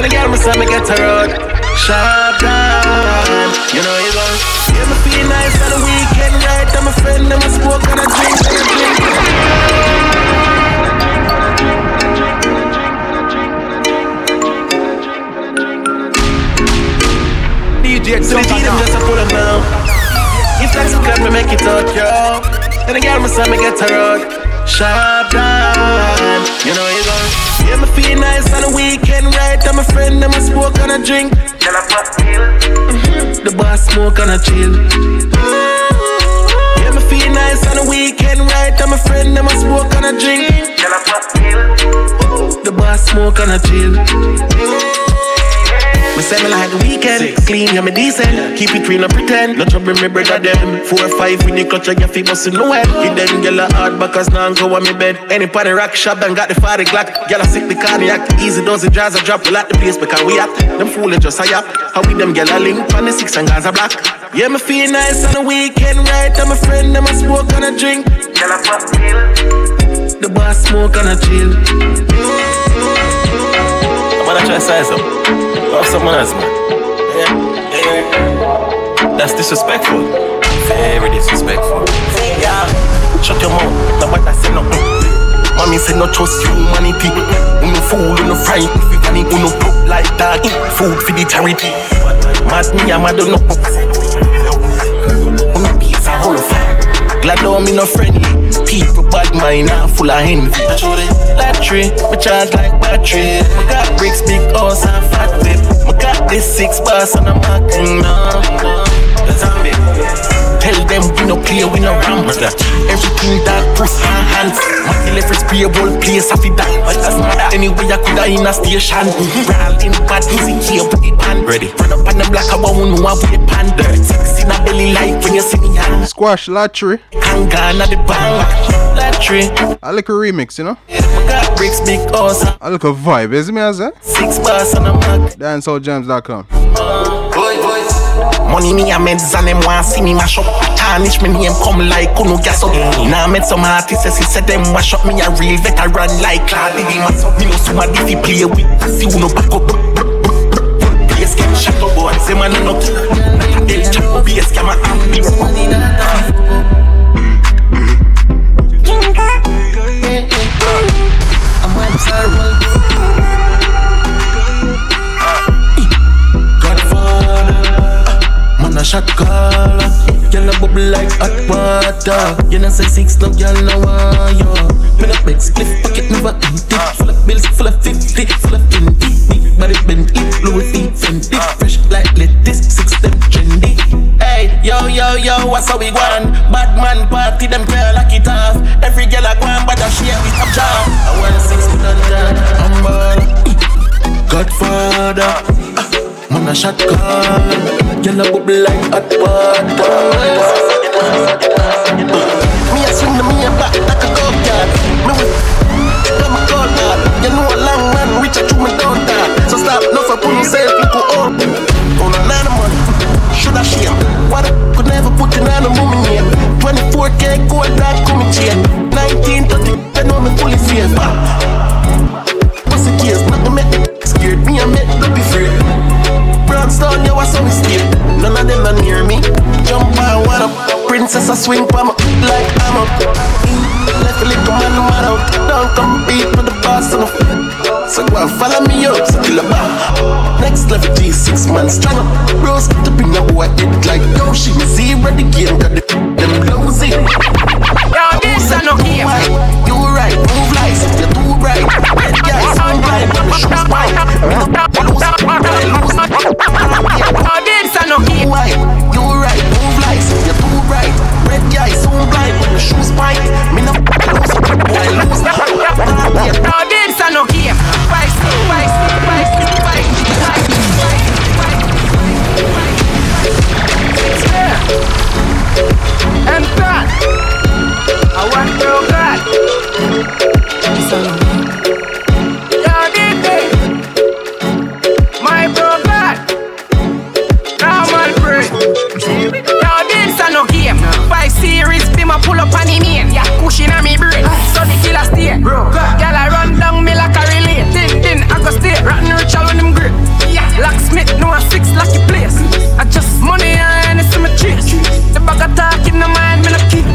And girl me say me get her out. Sharp down, you know you go. Yeah, me feel nice on the weekend, right? I'm a friend, I'm a smoke and a drink, and and drink, and a I drink. A DJ So the them just to pull them down. Because me make it out, yo. And the girl me say me get her out. Down. You know you gone. Yeah, me feel nice on the weekend, right? I'm a friend, I'm a smoke and a drink. Tell a pop mm-hmm. The boss smoke and a chill. Yeah, me feel nice on the weekend, right? I'm a friend, I'm a smoke and a drink. Tell a pop The boss smoke and a chill. Me say me like the weekend. Six. Clean, yeah, me decent. Keep it real, no pretend. No trouble, me brother them. Four or five when you clutch, I get feet bustin' no head. Hit them gyal a hard backers now go on me bed. Any party rock shop done got the fire glock. Gyal a sick the cognac. Easy dozen jars a drop. We like the place because we at. Them fool just a yap. How we them gyal a link on the six and guys a black. Yeah, me feel nice on the weekend, right? I'm a friend, I'm a smoke and a drink. Gyal a pop pill. The boss smoke and a chill. I'm try to say something. Um, love someone else, man. Yeah, yeah. That's disrespectful. Very disrespectful. Yeah. Shut your mouth. Now what I say nothing. Mommy say no trust humanity. Uno fool, uno fright, if you panic, uno broke like that. Food for the charity. Mad me, I'm mad no. Uno piece of whole Glad though me no friendly. People bad mind and full of envy. Lottery, me charge like battery. Me got bricks, big house and fat whip. Me got this six bars and I'm knocking now. Zombie. Tell them we no play, we no ramp Everything that push our hands My delivery spray whole place I feel that That's not that anyway I coulda in a station. Brawl in bad music here with the band. Ready. Run up on the block I want know how we pan. Dirt Six in a belly like when you see me hand Squash Lottery Hang on at the bang. Lottery I like a remix you know? Bricks big house I like a vibe is me as that Six bars on the mark DancehallJams.com uh, boy, boy. Money me a meds and them want see me mash up. Tarnish me name come like Kuno gas up. Now I met some artists he said them wash up me a real veteran like Claude Diddy mass up. Me know somebody fi play with. See who no back up. Place get shut up boy. Say man no kill. They chat up BS camera and me. I'm website a shot caller. Girl a bubble like hot water. You know say six, no girl no want you. Me no big split pocket never empty. Full of bills, full of fifty, full of twenty. Big body Bentley, Louis V, Fendi. Fresh like lettuce, six them trendy. Hey, yo yo yo, what's how we going? Bad man party, them girl lock it off. Every girl a go and bad share with a job. I want six with I'm. Godfather. Uh, Man a shot call Girl a bubble like hot water. Me a swing the me a back like a go kart Me with Come a call that You know a long man reach a through me down So stop no for pull yourself look up On a line of Should I shame? What I could never put in on a name. 24k gold that come chain 1930 I know me fully safe. What's the case? Nothing make me scared. Me a make be afraid Brownstone, you was so mistake. None of them are near me. Jump on one up. Princess, I swing for me like I'm up. Left a little man, no matter Don't compete with the boss on the So go and follow me up, so kill a bar. Next level G6 man, strong up. Bros, to bring a boy head like yo, she me zero the game, got the them losing. Yo, this is no game. You right, move like you're too bright. Red guys, I'm blind, the shoes white. Lose, lose. Oh, this is no game. You right, Red guys, so blind, the shoes white. Me no lose, boy lose. No, this is no game. Pull up on him in. Yeah, cushion on me brain. So the killer stay. Bro, girl I run down me like a relay. Tin tin, I go stay. Rotten rich all on them grip. Yeah, locksmith know a six lucky place. I just money and it's in my chest. The bag of talk in the mind, me no keep.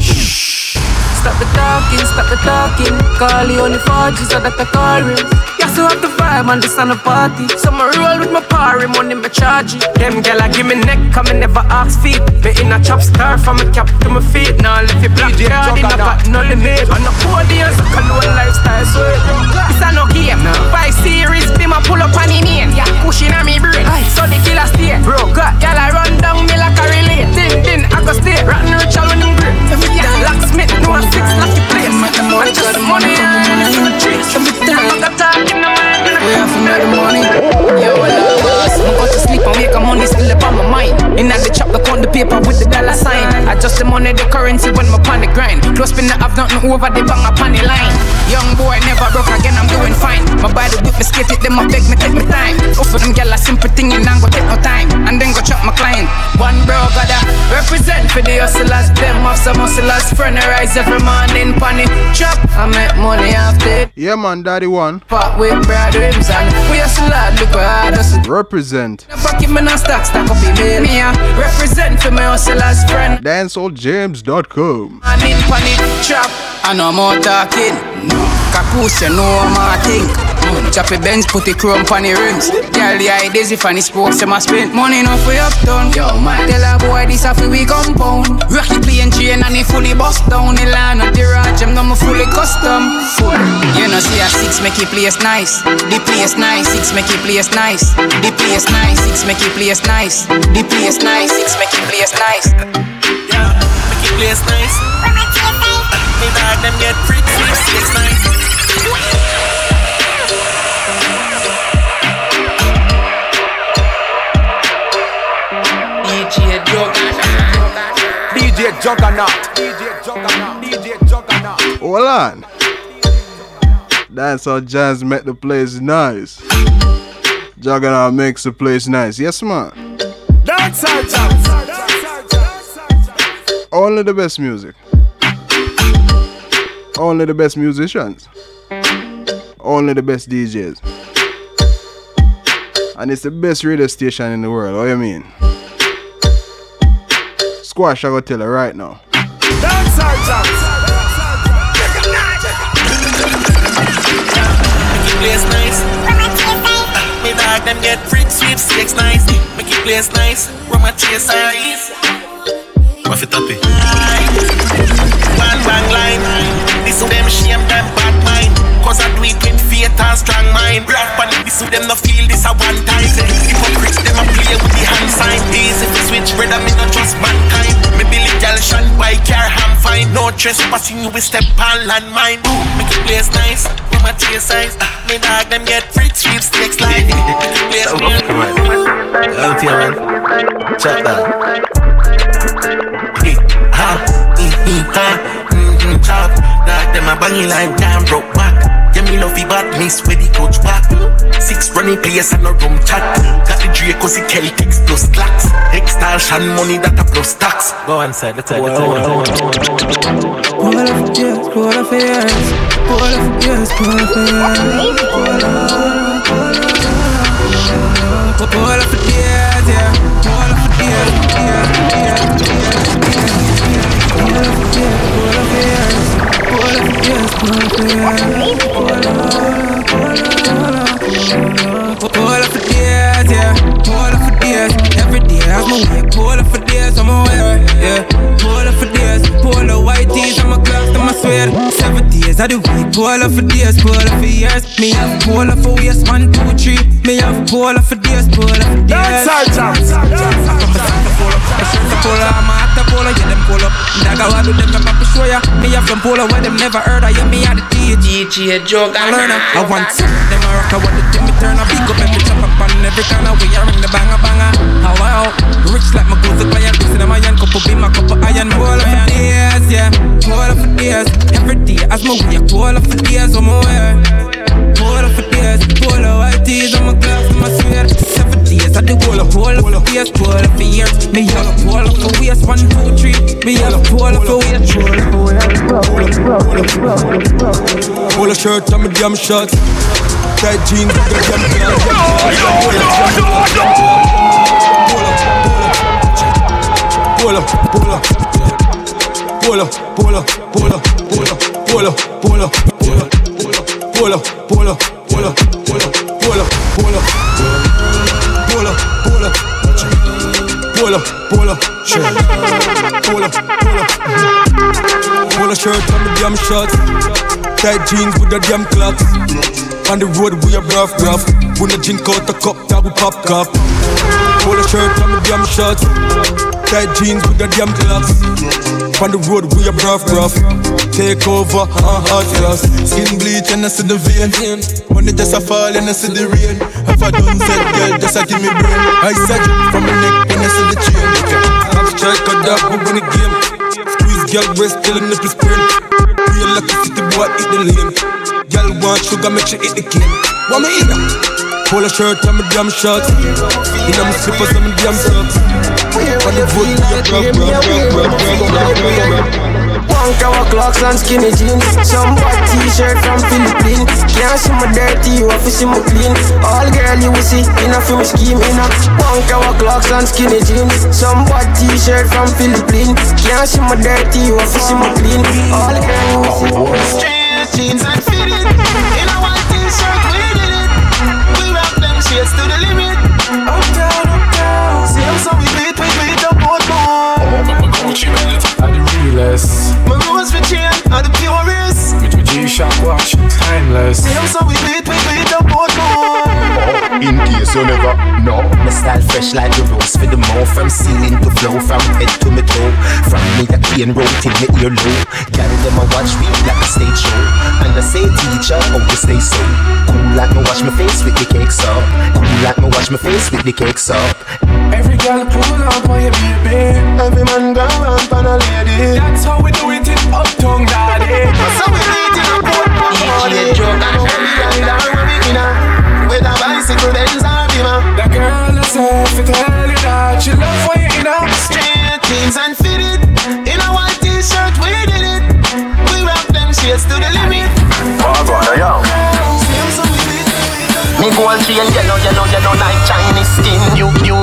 Shh. Stop the talking, stop the talking. Call you on the 4G so that I call. Yeah, so have the vibe and this on the party. So I roll with my party, money me charge it. Them gyal give me neck, come and never ask feet. Me in a chop star from my cap to my feet. Now if you black card, in a got no limit. On the podium, so alone lifestyle sweet. It's a no game. Five series, be my pull up on the name. Yeah, pushing on me brain. So the killer stay. Bro, got y'all I run down me like a relay. Din din, I go stay. Rotten rich, when them great. Locksmith, no a six, lucky place. And just money, money for the trees. Every time I got talking, no man the morning. Yeah, well, i'm Go to sleep and wake up still up on my mind. In the chop, the count the paper with the dollar sign. I just the money, the currency when my on the grind. Close spin I have nothing over the bang up on the line. Young boy never broke again, I'm doing fine. My body whip me skate it, them a beg me take me time. Offer them gyal a simple thing and I'm go take no time. And then go chop my client. One bro gotta represent for the hustlers. Them have some hustlers. Friend rise every morning, pony chop. I make money after. Yeah man, daddy one. Fuck with brad rims and we hustle hard, look hard. Represent. Fuck him in a stack, stack up in me now. Representing for my hustlers friend. DancehallJams.com. I'm in panic trap. I no more talking. Kakush, you know I'm king. Mm, Choppy Benz, put the chrome on the rims. Girl, the ideas if any spokes, them a spin. Money enough for uptown. Yo, man, tell a boy this a we compound. Rocky plane chain and he fully bust down. The line of the ranch, I'm not fully custom. Full. You know, see a six make it place nice. The place nice, six make it place nice. The place nice, six make it place nice. The place nice, six make it place nice. Yeah, make it place nice. Me dog them get free sweepstakes nice. Juggernaut. DJ Juggernaut. DJ Juggernaut. Hold on. That's how jazz make the place nice. Juggernaut makes the place nice. Yes, man. Dance all jams. Only the best music. Only the best musicians. Only the best DJs. And it's the best radio station in the world. What do you mean? Squash, I go tell her right now. Dance all jams. Make it place nice. Me dog them get free sweepstakes nice. Make it place nice. Run my chase eyes. What's it up? eh? One bang line. This them shame them bad mind. Cause I do it with faith and strong mind. Rap and this them no feel this a one time. Hypocrite them a play with the hand sign. Switch, brother me not trust mankind. Me Billy gal shine by car ham fine. No trespassing you will step on landmine. Ooh, make it place nice. With my tear size. Ah, Me dog them get free sweepstakes like. Make it place nice. Out here, man. Check that. Ha, mm, mm, ha, mm, mm, chop. Dog them a banging like damn broke me love the badness where the coach back. Six running players and no room chat. Got the Draco, the Celtics plus clacks. Extortion money that a plus tax. Go inside, let's say, let's say, let's say. Pull up for years, pull up for years, pull up for years, pull up for years, of the week, pull up for days, pull up for years, me have pull up for waist, one, two, three, me have pull up for days, pull up for days. Dance all jams. Pull up, I'm a pull up, yeah, them pull up. Daga what do them, I'm show ya. Me them pull up where them never heard of, yeah, me had the DJ. DJ Juggernaut. I want some, them a rock, I want the thing, me turn a big up every chop up on every kind of way, I ring the banger banger. How I out, rich like my goose, like my this in my iron, couple be my couple iron, up for days, yeah, up for days, every day as my way, up for days, I'm aware. Up for days, up white tees, I'm a glass, I'm a swear. Days, I do pull up, pull up for days, pull up for years. Me have a pull up for waist, one, two, three. Me have a pull up for waist, pull up for waist. Pull a shirt on my damn shorts. Tight jeans the damn Pull up, pull up, pull up, pull up, pull up, pull up, pull up, pull up, pull up, pull up, pull up, pull up, pull pull up, pull up, pull up, pull pull pull a shirt on the damn shorts. Tight jeans with the damn clocks. On the road we are rough, rough. When I drink out the cup, that we pop cup. Polo shirt on the damn shorts. Tight jeans with the damn clocks. On the road we are rough, rough. Take over, uh, hot glass. Skin bleach and I see the vein. Money just a fall and I see the rain. If I a done said, girl, just a give me brain. I said from my neck when I see the chain. I'm strike a dog, we win the game. Squeeze girl waist till the nipple sprain. Real lucky city boy eat the lane. Girl want sugar, make sure eat the cane. Want me in Polo shirt and my damn shorts. In my slippers and my damn socks. On the foot, we a grab, grab, grab, grab, grab, grab, grab. One cover clocks and skinny jeans. Some white t-shirt from Philippines. Can't see my dirty, you have to see my clean. All girl you will see in a film scheme a One cover clocks and skinny jeans. Some white t-shirt from Philippines. Can't see my dirty, you have to see my clean. All girl you will see. Straight jeans and fitted. In a white t-shirt, we did it. We rock them shades to the limit. Up down, up down Same so we the. My rose for chain are the purest With my G-Shock watch, timeless. Same so we beat, we beat up both more In case you never know. My style fresh like the rose for the mouth. From ceiling to flow, from head to my toe. From me a clean road till me ear low. Carry them a watch me like a stage show. And I say teacher, how you stay so cool like me wash my face with the cakes up. Cool like me wash my face with the cakes up. Every girl pull up on your baby. Every man go round for a lady That's how we do it in Uptown, daddy. That's how we do it in a boat DJ Joe. And when we ride and when we in a With a bicycle, Benz or Beamer The girl herself, it tell you that she love when you in a Straight jeans and fitted In a white t-shirt, we did it We rock them shades to the limit Oh, God, yo. Me gold chain, yellow, yellow, yellow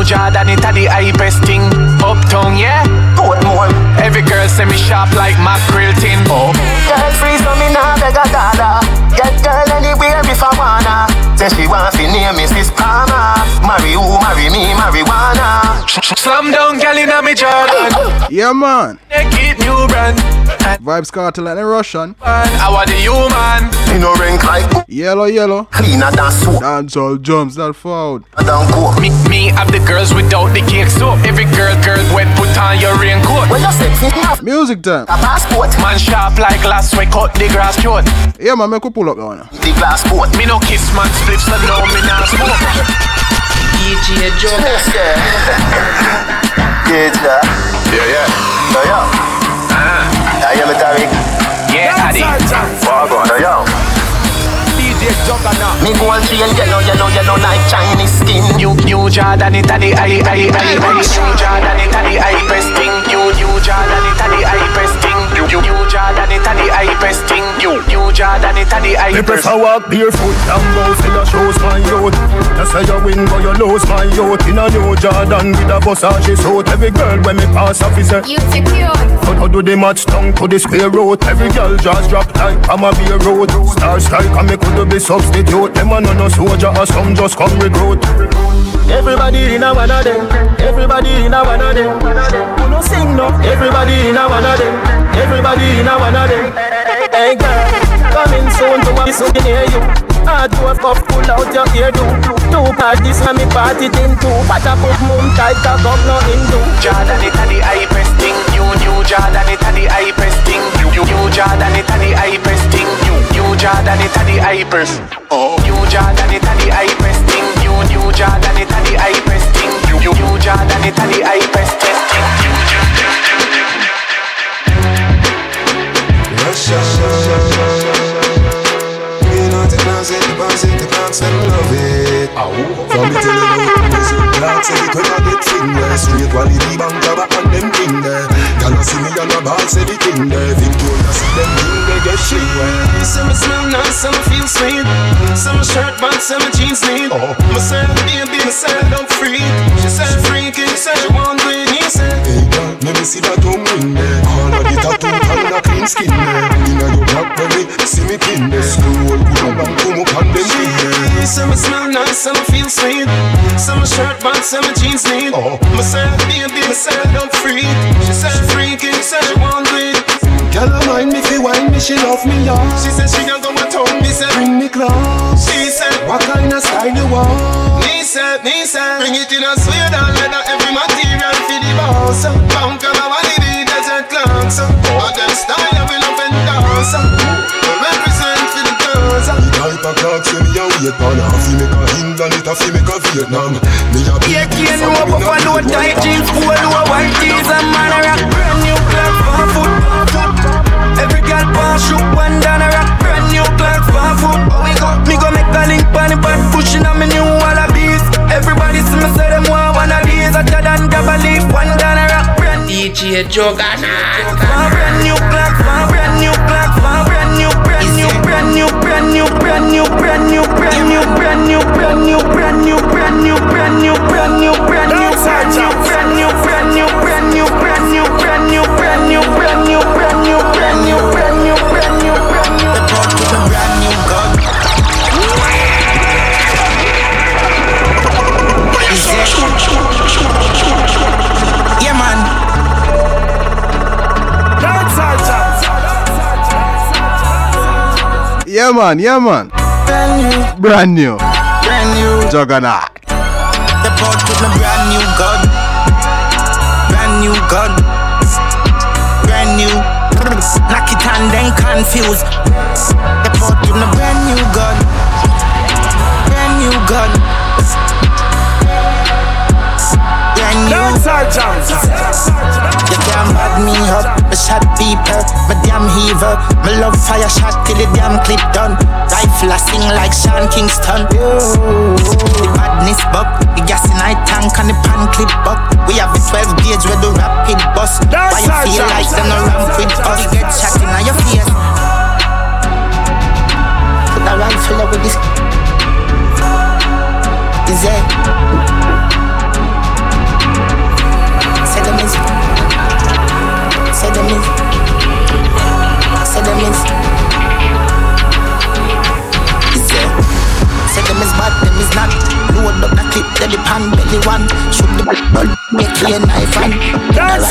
Jordan, it a the hypest thing. Uptown, yeah. Portmore. Every girl say me sharp like mackerel tin. Oh. Girl free so me nah beg a dollar Get girl Say she want fi name Mrs. Palmer Marry who, marry me, marijuana Slam down, girl inna me Jordan. Yeah, man. Naked new brand. Vybz Kartel and the Russian. I want the human. You know rank like Yellow, yellow. cleaner than soap. Dance all jumps that forward. Than coke. Me, me have the girls without the cake soap. Every girl, girl, wet, put on your raincoat. When you say fit have Music time. a passport, Man sharp like glass, we cut the grass short. Yeah, man, make we pull up that one. the glass boat. Me no kiss man spliffs, so no me nah smoke. DJ Joe. Yeah, yeah. Ah. Yeah, yeah. No, yo. I am a Tariq. Yeah, Addy. Oh, God, no, yo. DJ Juggernaut. Me gold chain, yellow, yellow, yellow like Chinese skin. New, new Jordan, it a the high, high, high, high. New Jordan, it a the hypest thing. New, new Jordan, it a the hypest thing. New, new, new Jordan, it a the hypest thing. New, new Jordan, it a the Me hypest. prefer walk barefoot and go see your shows my youth. You say you win but you lose my youth. In a new Jordan with a Versace suit. Every girl when me pass off is a You secure. But how do they match down to the square road Every girl just drop like I'm a beer road Star strike and me could be substitute. Them a no no soldier or some just come recruit. Everybody in a one of them. Everybody in a one of them Who no sing no Everybody in a one of them Everybody in a one of them Hey girl Coming soon to a so near you Hard to have cup pull out your ear do Two parties when me party thing too But a put moon tight cock up no Hindu Jordan, it a the hypest thing. New, new Jordan, it a the hypest thing. New, new, new Jordan, it a the hypest thing. New, new Jordan, it a the hypest. Oh. New Jordan, it a the hypest thing. New, new Jordan, it a the hypest New, new, new Jordan, it a the hypest thing. New Russia. You know the dance it, the bounce it, the dance them love it. From me tell you about music, dance it, the crowd get fingers. Straight quality bang jabba and them thing there. Y'all see me on the ball, say the thing there. Victoria see them thing they get shit where. Some smell nice, some feel sweet Some shirt box, some jeans neat oh. Myself, baby, myself, don't free She said freaky, said she want with me, said Hey girl, let me see that tongue ring there. All of the skin. Inna your blackberry, see me pin there. Scroll, pull up and come up and thing there. Some smell nice, some feel sweet Some shirt box, some jeans neat oh. Myself, baby, myself, don't free She said freaky, said she want with Girl, I mind me fi wine me, she love me, yeah. She said she gonna go a town, me say Bring me close. She said What kind of style you want? Me said, me said Bring it in a suede and leather Every material for the boss Punk and a wally the desert clowns All them when me a wait on Half fi make a England, it a fi make a Vietnam Me a be Yeah, can't know Buffalo tight jeans, cool, low white tees and man a rock brand new clock for foot. Every girl pass shoot one down a rock brand new clock for foot. Oh, we go, me go make a link on the back pushing on me new wallabies. Everybody see me say them want one of these. Hotter than double leaf, one down a rock brand new. DJ Juggernaut. Brand new clock, brand new clock, brand new, brand new, brand new, brand new, brand new, brand new, brand new, brand new, brand new, brand new, brand new, brand new, brand new, brand new, Yeah, man, yeah, man. Brand new, Brand new. brand new. Juggernaut. The brought with a brand new gun. Brand new gun. Brand new. Knock it and then confused. The brought with a brand new Brand. You can't bad me up, me shot people, me damn heaver. Me love fire shot till the damn clip done. Rifle I sing like Sean Kingston. The badness buck, the gas in I tank and the pan clip buck. We have a 12 gauge with the rapid bus. Why you feel like them no ramp with us? You get shot in your face. Put a rifle up with this. Is it? Say them is. Say them is. It? Say them is bad, them is not. Load up the clip, then the pan belly one. Shoot the blood, make clear knife and. Dance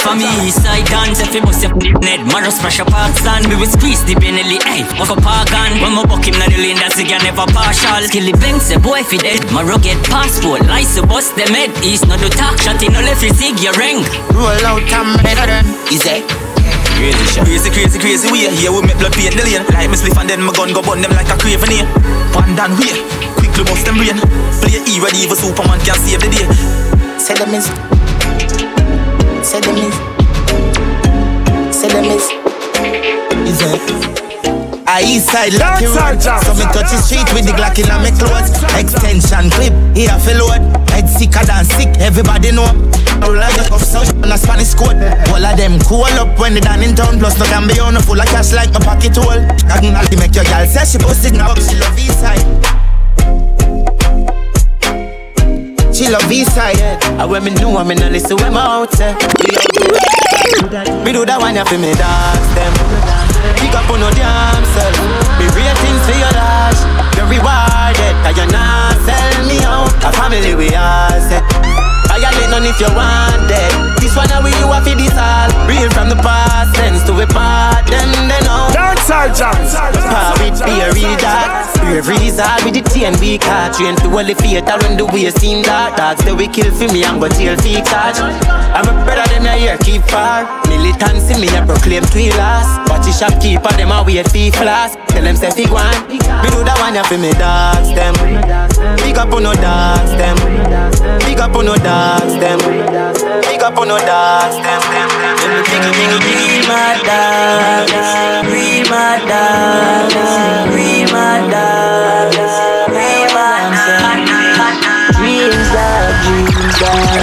For me, east side dance, if you bust your net, Maros pressure parts and we will squeeze the Benelli, hey, walk up park and when my buck him na the lane, that's again never partial. Skilly bank, say boy, if he dead, Maro get passport, license bust them head, east not do talk, shot in no left, you sig your ring. Roll out come and better Is it? Crazy shit. Crazy, crazy, crazy way. Here we make blood paint the lane. Like me spliff and then my gun go burn them like a craven here. One down way. Quickly bust them brain. Play E ready even Superman can save the day. Say them is. Say them is. Say them is. Is it? I east side lucky So me touch the street with the Glock in my clothes. Extension clip, here for load Head sicker than sick, everybody know. Roll like a cuff so on a Spanish code All of them cool up when they done in town. Plus no can be on full of cash like my pocket hole. I can only make your girl say she posted now She love east side. She love east side. And when me know I'm in a listen when me out there Me do that one ya for me dogs them. Pick up on no damn self. Me ratings for your dash You're rewarded Cause you not sell me out. A family we all set Violate none if you want it. This one how we you have to this all Real from the past tense to a part Then they know. Dancehall Jams Power with beer real dark Brave result with the ten we catch. Train to all the theater when the way seem dark. Dogs that we kill for me and go jail for catch I'm a brother them a here keep far. Militancy me a proclaim to last. Watch the shopkeeper them a wait for flask Tell them say fig one. Me do that one ya for me dogs them. Big up on no dogs them. Big up on no dogs them. Big up on no dogs them. Them Biggie biggie biggie my dogs Real my dogs Real my dogs Real my dogs Dreams dog dreams dog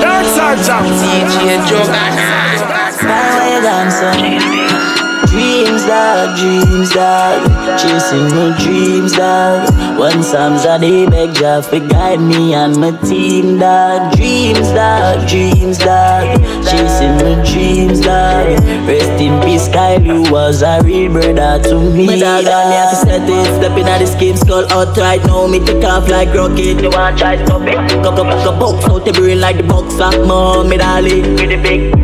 Dance Watch out. DJ Juggernaut. My way, dancer. Dreams dog dreams, dog. Chasing my dreams, dog. One Psalms a day, beg Jah for guide me and my team, dog. Dreams, dog, dreams, dog. Chasing my dreams, dog. Rest in peace, Kyle, you was a real brother to me. My dog, me have to set it. Stepping at the scheme, skull out right now. Me take off like rocket. You want try stop it? Go, go, go, box out the brain like the box of mom, me darling. With the big.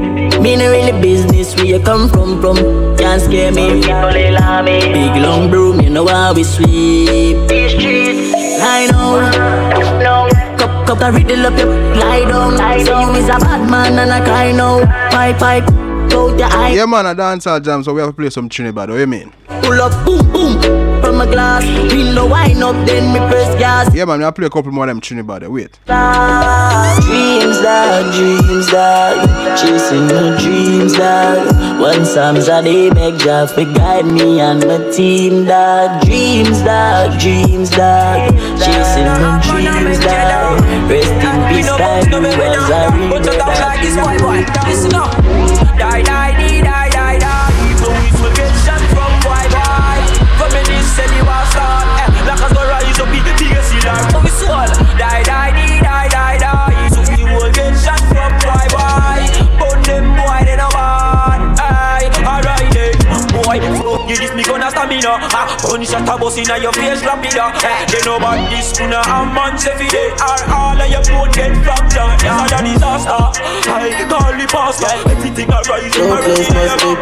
Me no really business where you come from, from? Can't scare me, people they love me. Big long broom, you know how we sweep. These streets, I know. Uh, no. Cup, cup, I riddle up your lie down. Say you is a bad man and I cry now Pipe, pipe, the eye Yeah, man, a dancehall jam, so we have to play some Trinidad. What you mean? Pull up, boom, boom From a glass, window wine up, then me press gas Yeah, man, we have to play a couple more of them Trinidad. Wait. Dreams, dog, dreams, dog Chasing my dreams, dog One Psalms a day, beg Jah for guide me and my team, dog Dreams, dog, dreams, dog Chasing my dreams, dog Rest in peace, time you was a real Listen up. Die, die, die, stamina. Ah, punch shot a bus inna your face, lapida. Eh, they know about this kuna a man day. Or all of your boat get fractured. It's a disaster. Aye, call the pastor. Everything a rise in my room.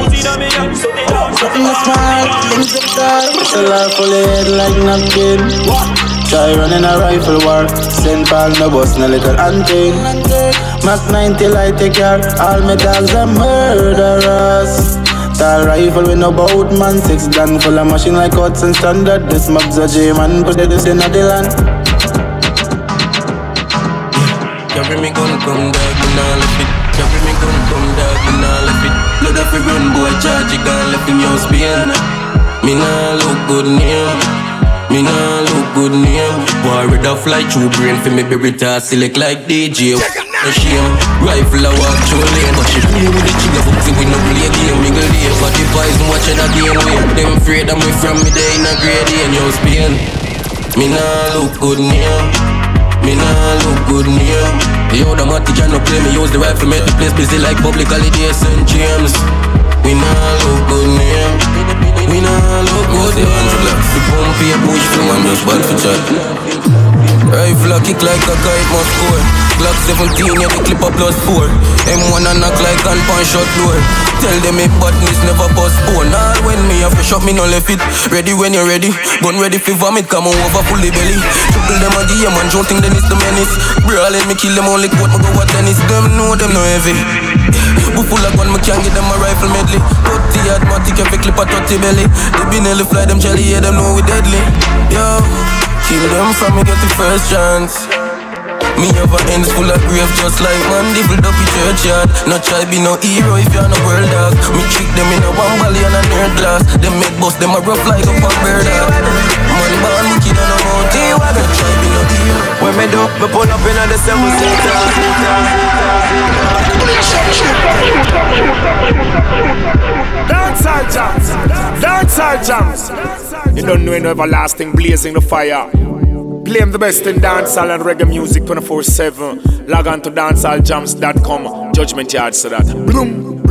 Who's inna me hand, so they don't Something to smile, things to die. It's a life full head like napkin. Try running a rifle war. St. Paul, no bus, no little hunting. Mac 90 light take care. All my dogs are murderers. Tall rifle with no boat man. Six gun full of machine like Hudson standard. This mob's a J man. Put this in the land. Carry me gun come dog, me nah left it Carry me gun come dog, me nah left it Look up run boy, charge it gun left in your spin Me nah look good name Me nah look good name Boy, red off like true brain For me be retard, select like DJ No shame, rifle I walk through lane But she play with the trigger, fuck with no play game. Mingle day, but the boys watch watching again Way, them afraid of me from me day in a grade in your spin Me nah look good name me nah look good near. Yo, The automatic and no play me. Use the rifle make the place busy like public holiday St. James. We nah look good near. We nah look good near. The pump here push from and just bad for chat Rifle a kick like a kite must score Glock 17 yeah the clip a plus 4 M1 a knock like gun punch shot door. Tell them me badness never postpone All when me a fresh up me no left it. Ready when you're ready. Gun ready for vomit come on over fully belly. Triple them a DM and don't think then it's the menace. Brawl let me kill them only quote me go what tennis. Them know them no heavy. Who full of gun me can't get them a rifle medley. 30 automatic every clip a 30 belly. They be nearly fly them jelly yeah them know we deadly. Yo Kill them from me get the first chance. Me have a ends full of grave just like man devil up in churchyard. No try be no hero if you're no world dog Me trick them in a one bally and a nerd glass. Them make bust them a rough like a pop bird hero When me do, me pull up in the seven Dancehall jams, dancehall jams. You don't know any everlasting blazing the fire. Blame the best in dancehall and reggae music 24/7. Log on to dancehalljams.com. Judgment Yard so that. Bloom.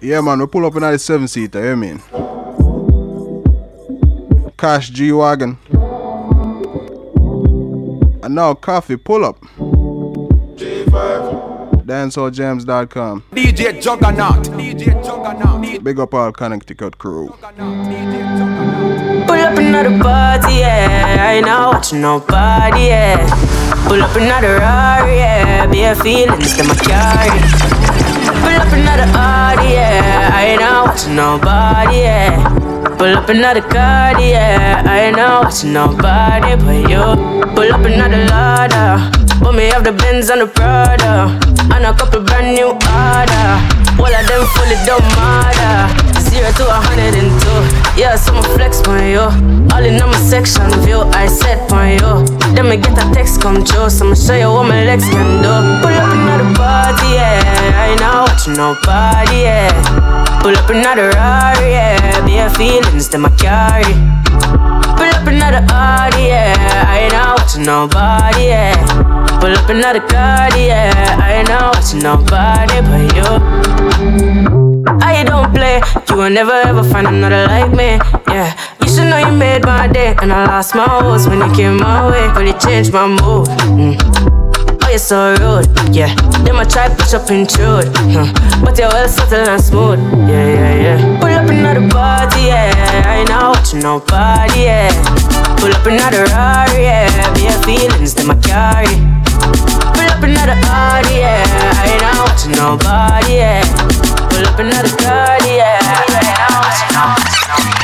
Yeah, man, we pull up in the seven seater, you mean? Cash G Wagon. And now Koffee, pull up. DanceHallJams.com. DJ Juggernaut. DJ Juggernaut. Big up all Connecticut crew. Pull up another party, yeah. I ain't not watching nobody, yeah. Pull up another Rari, yeah. Bare feelings that my carry. Pull up another Audi, yeah. I ain't not watching nobody, yeah. Pull up another car, yeah. I ain't not watching nobody but you. Pull up another ladder. Put me off the Benz and the Prada. And a couple brand new order. All of them fully don't matter. Zero to a hundred and two. Yeah, so I'ma flex on you. All in on my section view, I set on you. Then me get a text come true, so I'ma show you what my legs can do. Pull up another party, yeah. I ain't not watching nobody, yeah. Pull up another Rari, yeah. Bare feelings that my carry. Pull up another Audi, yeah. I ain't out watching nobody, yeah. Pull up another car, yeah. I ain't out watching nobody but you. I don't play, you will never ever find another like me, yeah. You should know you made my day, and I lost my horse when you came my way, but it changed my mood. Mm so rude, yeah. Them I try push up intrude, huh. but you're well subtle and smooth, yeah, yeah, yeah. Pull up another party, yeah. I ain't not watching nobody, yeah. Pull up another Rari, yeah. Be your feelings, them I carry. Pull up another party, yeah. I ain't not watching nobody, yeah. Pull up another party, yeah. I ain't not watching nobody.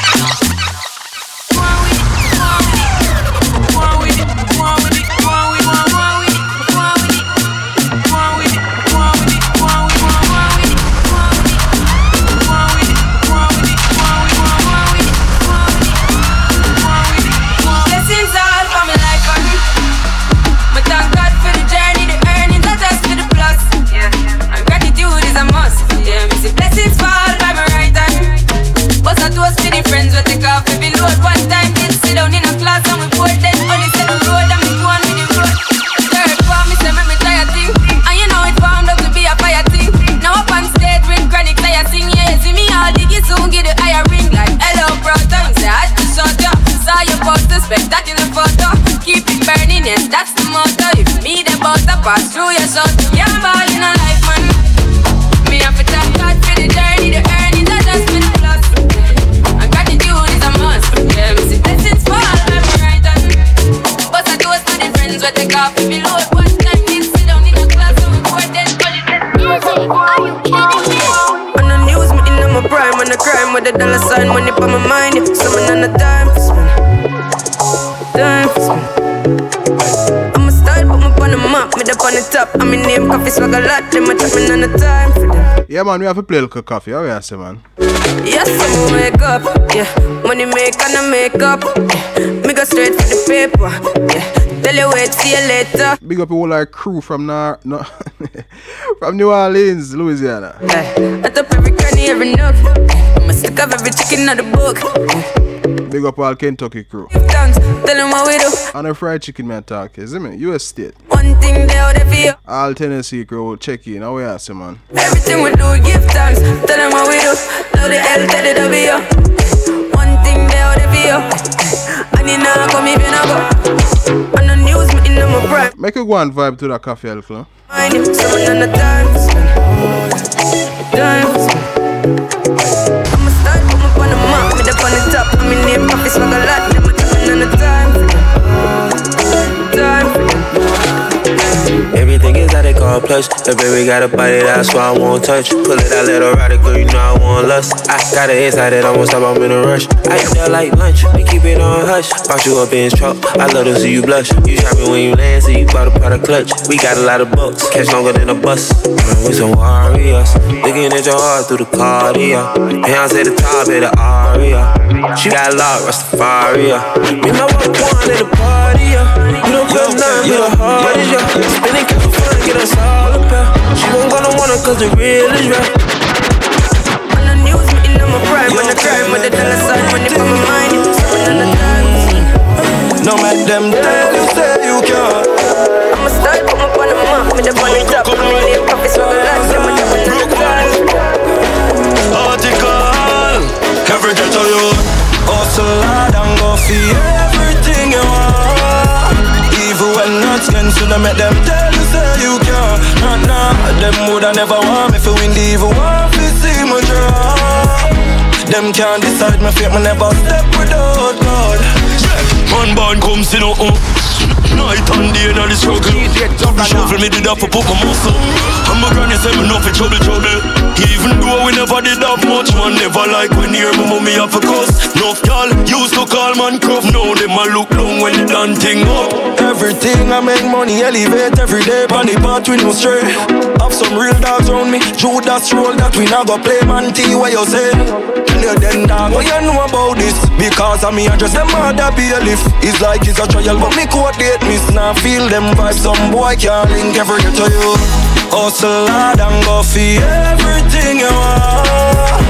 Poster, spectacular photo. Keep it burning, yes that's the motto. If me the I pass through your shot. Yeah, I'm all in a life, man. Me have to thank God for the journey, the earnings, I just been plus. And gratitude is a must. Yeah, me see blessings fall left and right hand. But I toast to the friends where off if you load one time. Then sit down in a class and record then. Are you kidding me? On the news, me in my prime, on the crime with the dollar sign, money for my mind. Yeah. Summon on the time for time for spend. I'm a style, put me on the map, me up on the top. I'm in name, Koffee swag a lot, them a chat me the time for them. Yeah, man, we have to play a little Koffee. How you say, man? Yes, I'm wake up, yeah. Money make and I make up, yeah. Me go straight for the paper, yeah. Tell you wait, see you later. Big up the whole like crew from Nar- no, from New Orleans, Louisiana. I top every cranny, every nook. I'm a stick of every chicken in the book. Big up all Kentucky crew. Thanks, tell them what we do. And a fried chicken man talk, is it me? US State. One thing they out for. All Tennessee crew will check in. How we are, say, man? Everything we do, give thanks. Tell them what we do. Love the L, tell the W. One thing they out for you. And you know, come you not go. On the news, me in my prime. Make a go and vibe to that Koffee, Elklo. Mind it, someone on the time spend. Time on the top. I'm name, Koffee swag a lot. A taking on the time Everything is they call plush. The baby got a body, that's why I won't touch. Pull it out, let her ride it, girl, you know I want lust. I got it inside it, almost stop, I'm in a rush. I eat that like lunch, we keep it on hush. Brought you up in his truck, I love to see you blush. You drop me when you land, so you bought a of clutch. We got a lot of bucks, catch longer than a bus. Man, we some warriors, looking at your heart through the cardio. Beyonce the top of the aria. She got a lot, Rastafaria. Me and my one at the party, yeah. You don't feel nothing, me the hard is yeah. Spinning fun, get us all a pair. She won't gonna want it cause the real is real. On the news, me in my prime. On the crime, with the dollar sign, money for my mind. Someone on the time. No make them tell you say you can't. I'm a start, put me on the map, me up on top. I'm in name, Koffee swag a lot. Them a taking on the time. Article Every day to you Hustle hard and go for everything you want Even when not against you, they make them tell them woulda never want me for win the evil want to see me draw Them can't decide my fate, me never step without God Man born come see no uh. Night and day in the struggle. Shuffle me did that for put my muscle. And my granny say me no for trouble trouble. Even though we never did that much Man never like when hear me mommy have a cuss. Nuff y'all used to call man gruff Now them a look long when the done thing up. Everything I make money elevate every day On the path we no stray. Have some real dogs around me. Judas roll that we not go play man T what you say You then dog. What you know about this Because of me I just them mother lift It's like it's a trial but me court date miss Now feel them vibes. Some boy can't link ever get to you. Hustle hard and go for everything you want.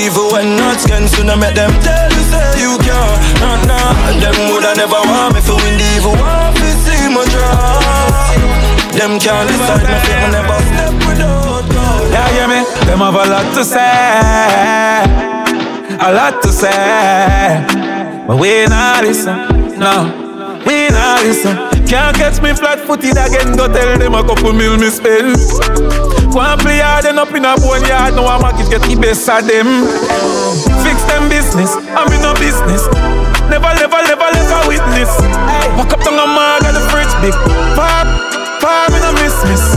Evil when not skin Soon I make them tell you say you can't Nah, nah Them woulda never want me to win the evil Want to see my draw. Them can't decide me me never step without God Yeah, hear me? Them have a lot to say A lot to say But we not listen, no. We not listen. Can't catch me flat-footed again Go tell them a couple mil me spend Go and play hard and up in a boneyard Now I'm a get the best of them. Fix them business, I'm in no business. Never, never, never let a witness. Walk up to the mug and the fridge big Pop, pop in a miss, miss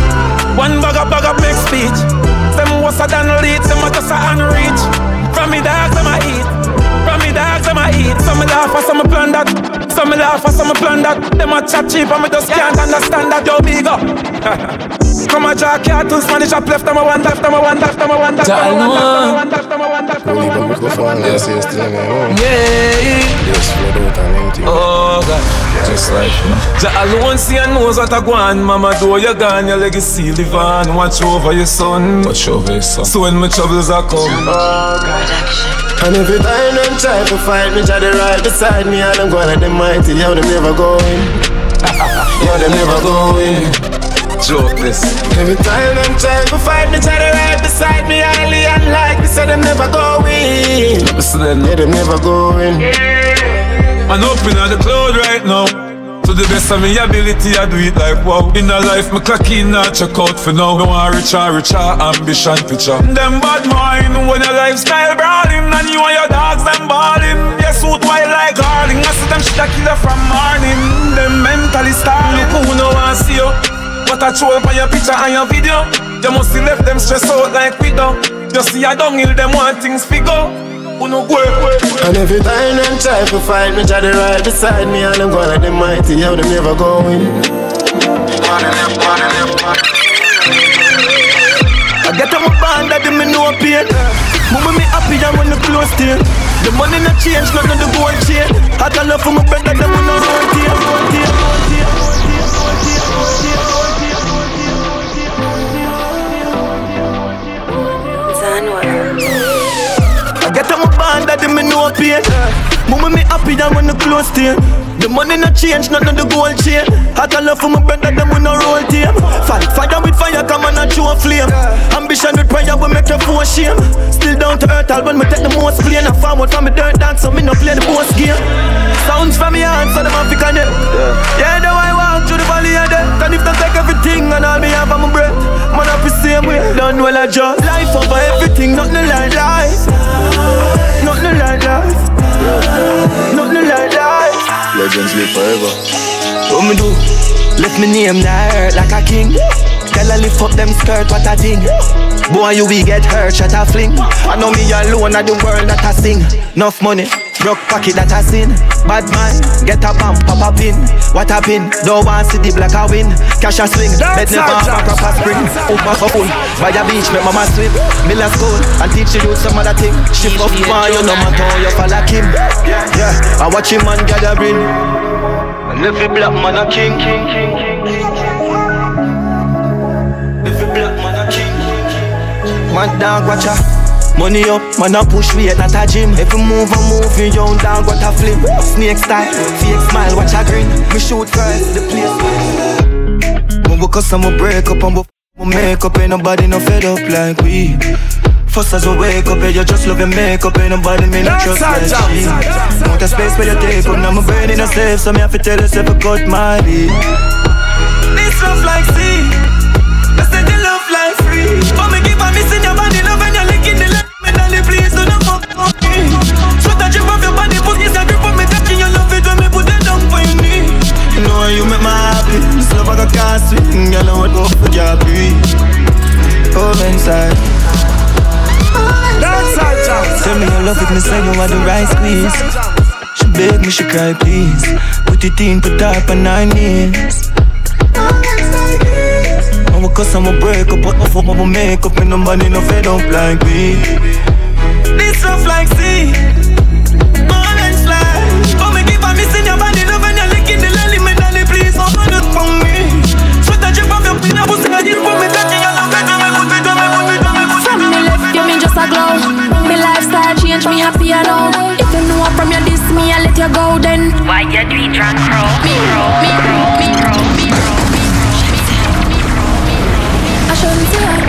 One bag up, bag up, make speech. Them was a than lead, them a just a unreach From me dogs, them a eat. From me dogs, them a eat. Some me laugh, some me plan that Some me laugh, some me plan that Them a chat cheap, and me just can't understand that. Yo, big up. Come a jack cartoons, man, it's up left, I'm a one left, I'm a one left, I'm a one left, I'm a one left, I'm a one left, I'm a one left, I'm a one left, I'm a one. left. Yeah. Oh God. Just like Jah alone see and knows what I go on. Mama, do you gone, your legacy live on. Watch over your son. Watch over your son. So when my troubles are come. Oh, and every time them try to fight me, Jah they right beside me, and I'm going at them mighty, yo, them never going. yo, them never going. jokeless. this. Every time them try to fight me, Jah they right beside me, I highly unlike me, say them never going. Listen, yeah, them never going. I'm up in the cloud right now. To the best of my ability, I do it like wow. In a life, me clock in, not check out for now. No want richer, richer, ambition picture. Them bad mind when your lifestyle brawling, and you and your dogs them balling. Yes, suit white like garling. I see them shit a killer from morning. Them mentally starving. Look who no want see you. But I troll for your picture and your video. You must see left them stressed out like we do. Just see I don't downhill, them want things figure. Who no go And every time them try to fight me, Jah they right beside me, and I'm going at them mighty, how them never going. I get on my band that them me know pain. Mama me happy and when the close still. The money not change, none of the gold chain. I got love for my brother, them when I rotate, rotate, rotate, get on my band that them me know pain. Mama me happy and when the close still. The money not change, none of the gold chain. I got love for my brother, them when I roll team. Fight fire with fire, come on and show a flame. Ambition with prayer will make you for shame. Still down to earth, I'll when me take the most plane. I farm out from me dirt dance, so me no play the boss game. Sounds from me hands, so them to connect. Yeah, though I walk through the valley of death. And if they take everything and all me have on my breath, man, I feel same way. Done well, I just life over everything, nothing like life. Nothing like life. Nothing like life. Legends live forever. What me do? Left me name that hurt like a king. Girl, I lift up them skirt, what a thing. Boy, you we get hurt, shut a fling. I know me alone at the world that I sing. Enough money, broke pocket that I sin. Bad man, get a bump, pop a pin. What a pin, don't want see the black a win. Cash a swing, bed never have a crop a spring. Over for full, by the beach, make mama swim. Miller school, and teach you some other thing. Shift up man, you no matter how you follow him. Yeah, I watch him man gathering. And every black man a king. King, king, king. Every black man a king. King. Man dog watch a Money up, man a push weight not a gym. Every move I move you young dog what a flip. Snake style, fake smile watch a grin. Me shoot first, the place When we cuss and we break up and we we make up. Ain't nobody no fed up like we. First as we wake up, you just love your makeup. Ain't nobody me no trust like she. Want a space where you take up Now my brain in a safe So me have to tell yourself I cut my beat A your body Put a grip on me Touching you love it when me put it down for your knee. You know how you make me happy This love I got can't swing Girl I want to for your breathe Come inside Tell me you love it, me say you want the right squeeze. She beg me, she cry please. Put it in, put up on nine knees I will cuss we break up, but fuck my makeup and nobody no fed up like me. This rough like sea, close. Me lifestyle change, me happy I know. If you know I'm from your diss, me I let you go then. Why you do it drunk, bro? Me, bro, me, bro, me, bro, me, bro. me bro, me bro. I shouldn't say that.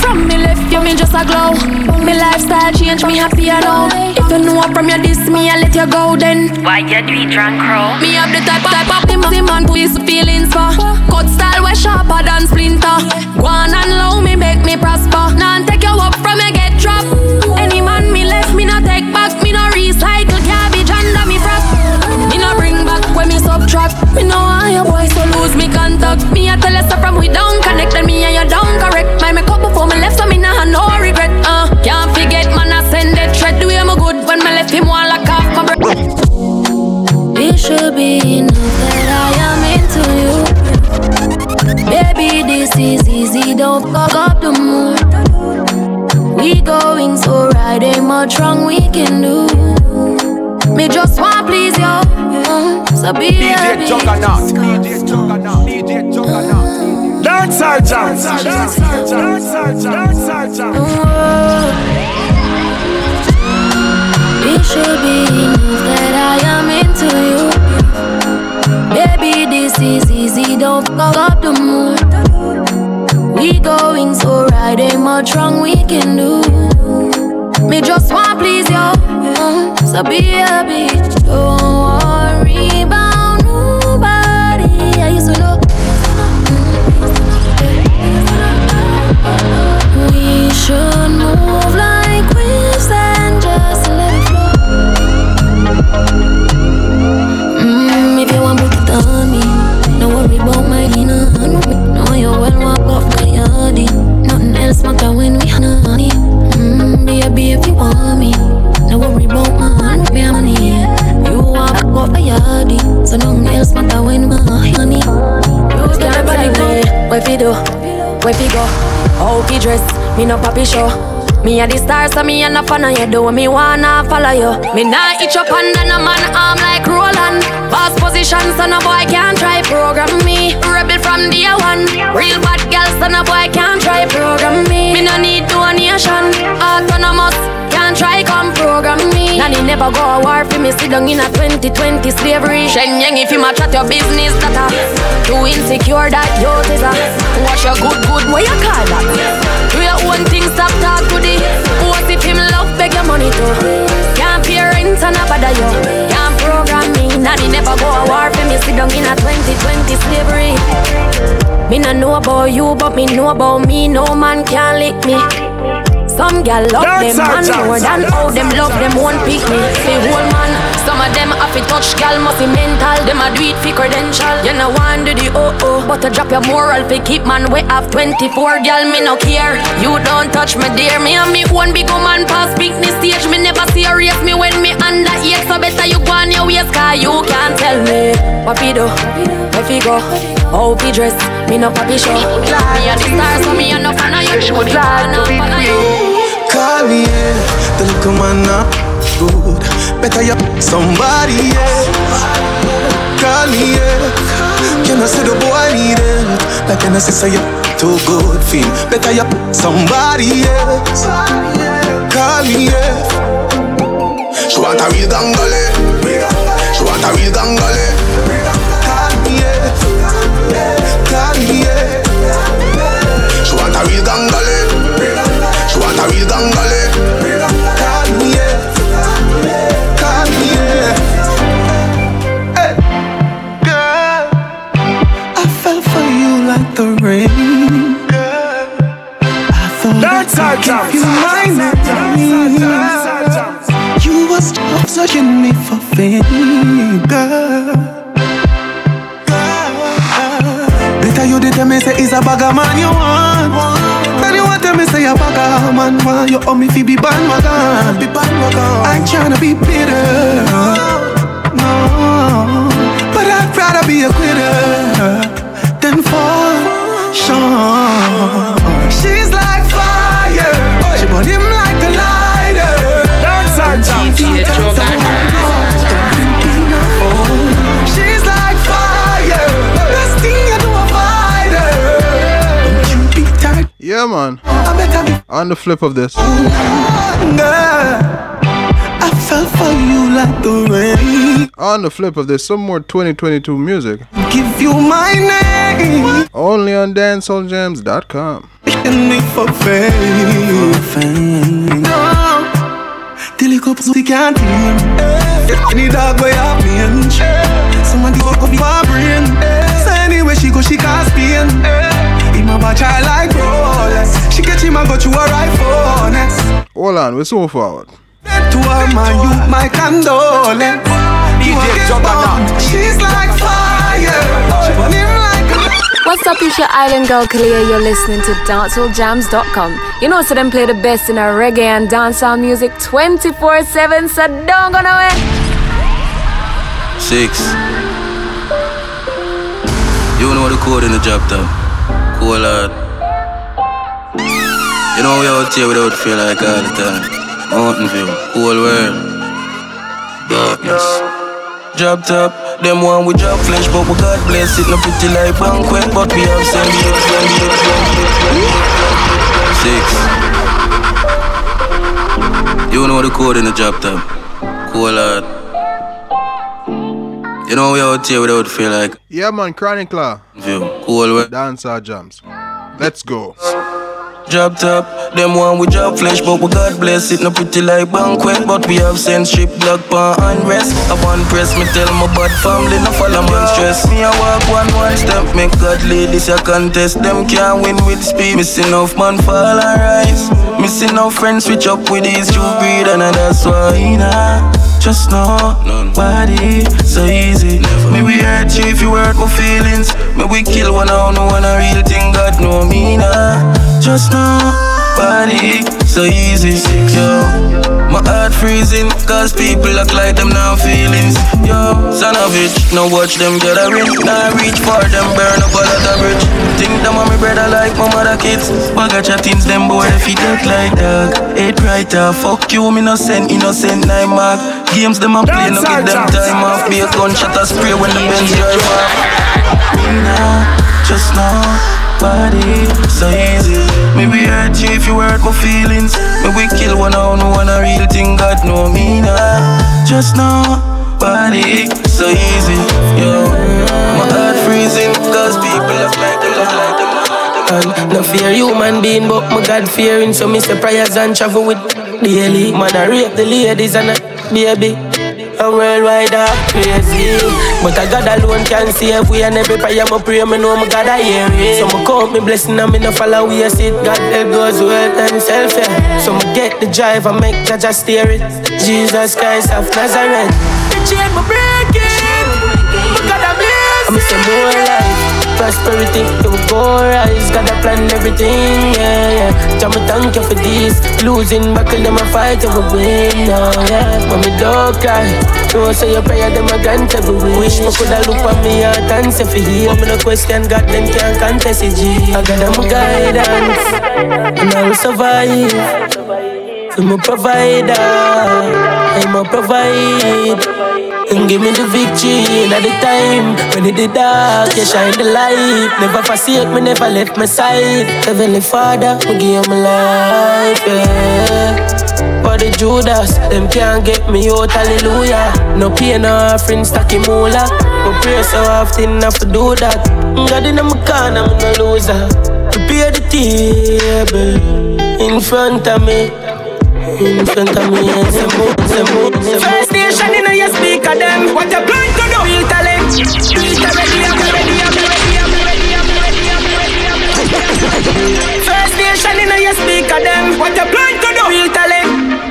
From me left, you me just a glow. Me lifestyle change, me happy I know. If you know I'm from your diss go then? Why you do it drunk crow? Me have the type of type of the man, man put his feelings for. Cut style way sharper than splinter. Go on and low me make me prosper. Now take you up from you get dropped. Any man me left me not take back. Me no recycle garbage under me frost. Me no bring back when me subtract. Me no want your boy so lose me contact. Me a tell you so from we don't connect and me and you don't correct. My make up before me left be enough that I am into you. Baby, this is easy, don't fuck up the mood. We going so right, ain't much wrong we can do. Me just want please you, mm, so be DJ. Juggernaut. DJ Juggernaut. DJ Juggernaut. Dancehall Jams. Dance our jams. Dancehall Jams. It should be enough that I am into you. Baby, this is easy, don't fuck up the mood. We going so right, ain't much wrong we can do. Me just want please you, so be happy. Don't worry about nobody. I used to know. We should move like fi do, where fi go, how fi dress, me no papi show. Me a the star, so me a no fan of you. Do me wanna follow you. Me nah itch up under no man arm like Roland. Boss position, so no boy can't try program me. Rebel from day one. Real bad girl, so no boy can't try program me. Me no need donation. Autonomous. Can't try come program me. Nanny never go a war for me. Sit down in a 2020 slavery. Shen yang if you match at your business that data. Too insecure that you is a. Watch your good good. What you call that? Do your own thing. Stop talk to the. What if him love beg your money too? Can't pay rent and a bother you. Can't program me. Nanny never go a war for me. Sit down in a 2020 slavery. Me no know about you, but me know about me. No man can lick me. Some gal love them out, man dance more than how them love them won't pick me. Say whole man, some of them have to touch gal must be mental. Them a do it for credential. You know one do the oh oh, but to drop your moral fi keep man we have 24 gal me no care. You don't touch me dear, me and me one big woman pass pick the stage. Me never serious me when me under eight, so better you go on your waist 'cause you can't tell me what fi do, where fi go, how fi dress. Me no papi show. Me a the star, so me a no fan of you. Me wanna follow you. Me, yeah. The look of man not good. Better you somebody, yeah. Call me, yeah. Can I say the boy need it? Like can I say say you too good feel? Better you somebody, yeah. Call me, yeah. She want a real gangale. She want a real gangale. On the flip of this. girl. I fell for you like the. On the flip of this, some more 2022 music. Give you my name. Only on dancehalljams.com. And me for fame. No. Till you cups, we can't hear. Any dog way up me and Somebody fuck up my brain. So anyway she go, she cause pain. Him a watch her like Rolex. She get him and go to her iPhone X. Hold on, we're so forward. To her man, you my condolence. You a get. She's like fire. She burning like a What's up, it's your island girl Kalia. You're listening to dancehalljams.com. You know, so them play the best in our reggae and dancehall music 24 7, so don't go nowhere. Six. You know the code in the job top. Cool hard. You know we out here without feel like all the time. Mountain view, cool world. Darkness. Job top, them one we drop flesh, but we got blessed. It no pretty like banquet, but we have send it, send it. Six. You know the code in the job top. Cool hard. You know we out here without feel like Yeah, man, Chronic Law. view. Cool world. Dancehall Jams. Let's go. Drop top, them one we drop flesh, but we God bless it. No pretty like banquet, but we have sense strip block pan unrest. rest. I want press me tell my bad family, no follow man stress. Me I walk one one step, make God lead this a contest. Them can't win with speed. Missing off man fall and rise. Missing off friends switch up with these true breed, and that's why nah. Just know, nobody so easy. Me we hurt you if you hurt my feelings. Me we kill one on one a real thing. God know me nah. Just know, body so easy. Yo, my heart freezing cause people act like them now feelings. Yo, son of it, now watch them get a ring. Now reach for them, burn up all of the bridge. Think them on me brother like my mother kids. Bugger chattings, them boy if you act like dog. Eight writer, fuck you, me innocent, innocent nine mark. Games them a play, no give them time off. Be a gunshot a spray when the Benz drive off. Me now, just know body so easy. Me we hurt you if you hurt my feelings. Me we kill one on one a real thing. God know me now. Just know body so easy. Yo, my heart freezing cause people look like them, look like them. And no fear human being, but my God fearing. So me say prayers and travel with daily. Man, I rape the ladies and I, baby. A worldwide are crazy. But I God alone can save. We And every prayer me pray me know me God I hear it. So me count me blessing and me no follow we sit. God help those who help themselves yeah. So me get the drive and make just steer it. Jesus Christ of Nazareth. The chain me break it Me God I bless I'm say more life Prosperity, it will go rise Got a plan everything, yeah, yeah. Jah me thank you for this. Losing battle, them a fight, you will win, no, yeah. Mommy don't cry. No, say your prayer, them a grant every wish. Me coulda look at me heart and say for heal Me no question God, them can't contest it, G. I got them guidance. And I will survive I'm a provider. I'm a provide and give me the victory at the time when it the dark, you shine the light. Never forsake me, never left my side. Heavenly Father, me give my life. Yeah. The Judas, them can't get me out, hallelujah. No pain, no offering, stacky moolah. But pray so often, I do that. God in my corner, I'm no loser. Prepare the table in front of me. In front of me, some more, some more, some more. First nation in your speaker, them. What you plan to do? Real talent. Real talent. I'm ready, I'm ready, I'm ready, I'm ready, I'm ready. First nation in your speaker, them. What you plan to do? Real talent.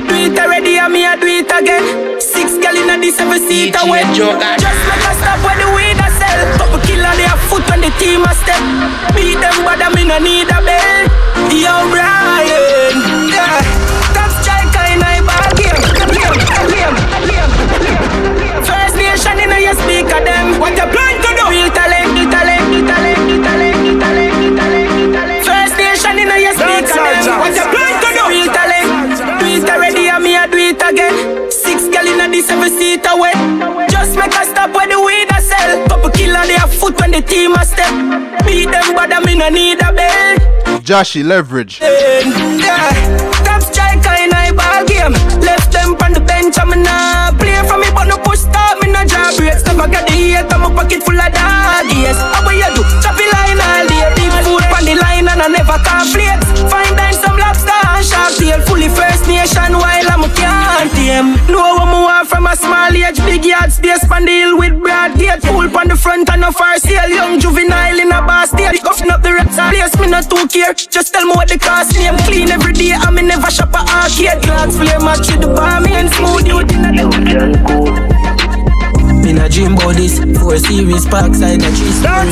Do it already, and me I do it again. Six gal in the seven seat away. Just make a stop when the weed a sell. Couple killer they a foot when the team a step. Beat them, but I me no need a bell. Yo, Brian. First nation in your speaker, them. What you plan to do? Real talent, real talent, real talent, real talent, real talent, real talent. First nation in your speaker, them. What you plan to do? Real talent. Do it already, and me I do it again. Six gal in the seven seat away. Just make a stop where the weed a sell. Couple killer they a foot when the team a step. Beat them, but I me no need a bell. Joshy, leverage. Yeah, top striker in a ball game. Left them on the bench, I'm nah Never get the hate, I'm pocket full of doggies. How what you do? Choppy line all day, big food on the line and I never conflate. Find dine some lobster and shark tail, fully First Nation while I'm a can't tame. Know what me want from a small age, Big yard space on the hill with broad gate. Pool on the front and a fire sale. Young juvenile in a bar state. Coughing up the rest place, me not too care. Just tell me what the cost name. Clean every day, I me never shop a arcade. Glass flame match with the bar, me and smooth you in a in a dream about this. Four series parkside a tree story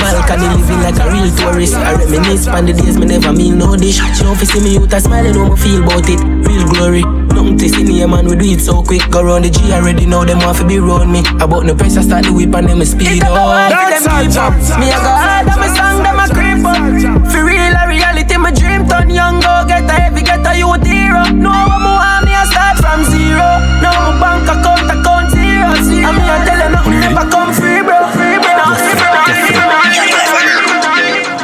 balcony living like a real tourist. I reminisce on the days me never mean no dish. She don't see me out a smiling how me feel about it. Real glory. Nothing to see me, man, we do it so quick. Go round the G already know them want to be round me. About no pressure start the whip and them speed up. Them keep up Me a go hard on my song, them a creep up. For real a reality, my dream turn young Go get a heavy, get a youth hero No one more me a start from zero. No my bank account, account zero, zero. I mean I tell you nothing never come free bro Free bro,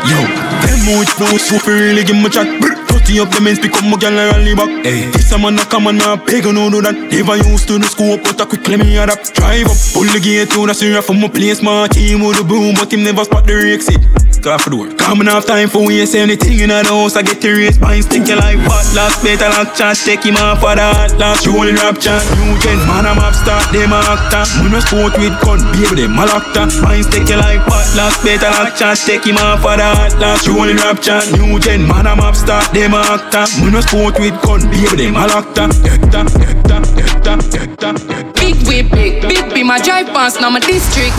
Yo, them much flow, so really give me chat Dirty up the men's become a gal and rally back. Hey. This a man a come and a beg no do that. Never used to the scope, but I quickly me adapt. Drive up, pull the gate to the syrup from my place. My team with the boom, but him never spot the exit. Car for the work. Coming off time for waste anything in the house. I get the race, mine stinking like what? Last better lock chat, take him off for that. Last rolling rap chat, new gen, man I'm up start, them a actor. No sport with gun, baby them a locked Mine stinking like what? Last better lock chat, take him off for that. Last rolling rap chat, new gen, man I'm up start, them a actor. Me no sport with gun, baby them a actor. Hector, Hector, Hector, Hector, Big we big, big be my drive past now my district.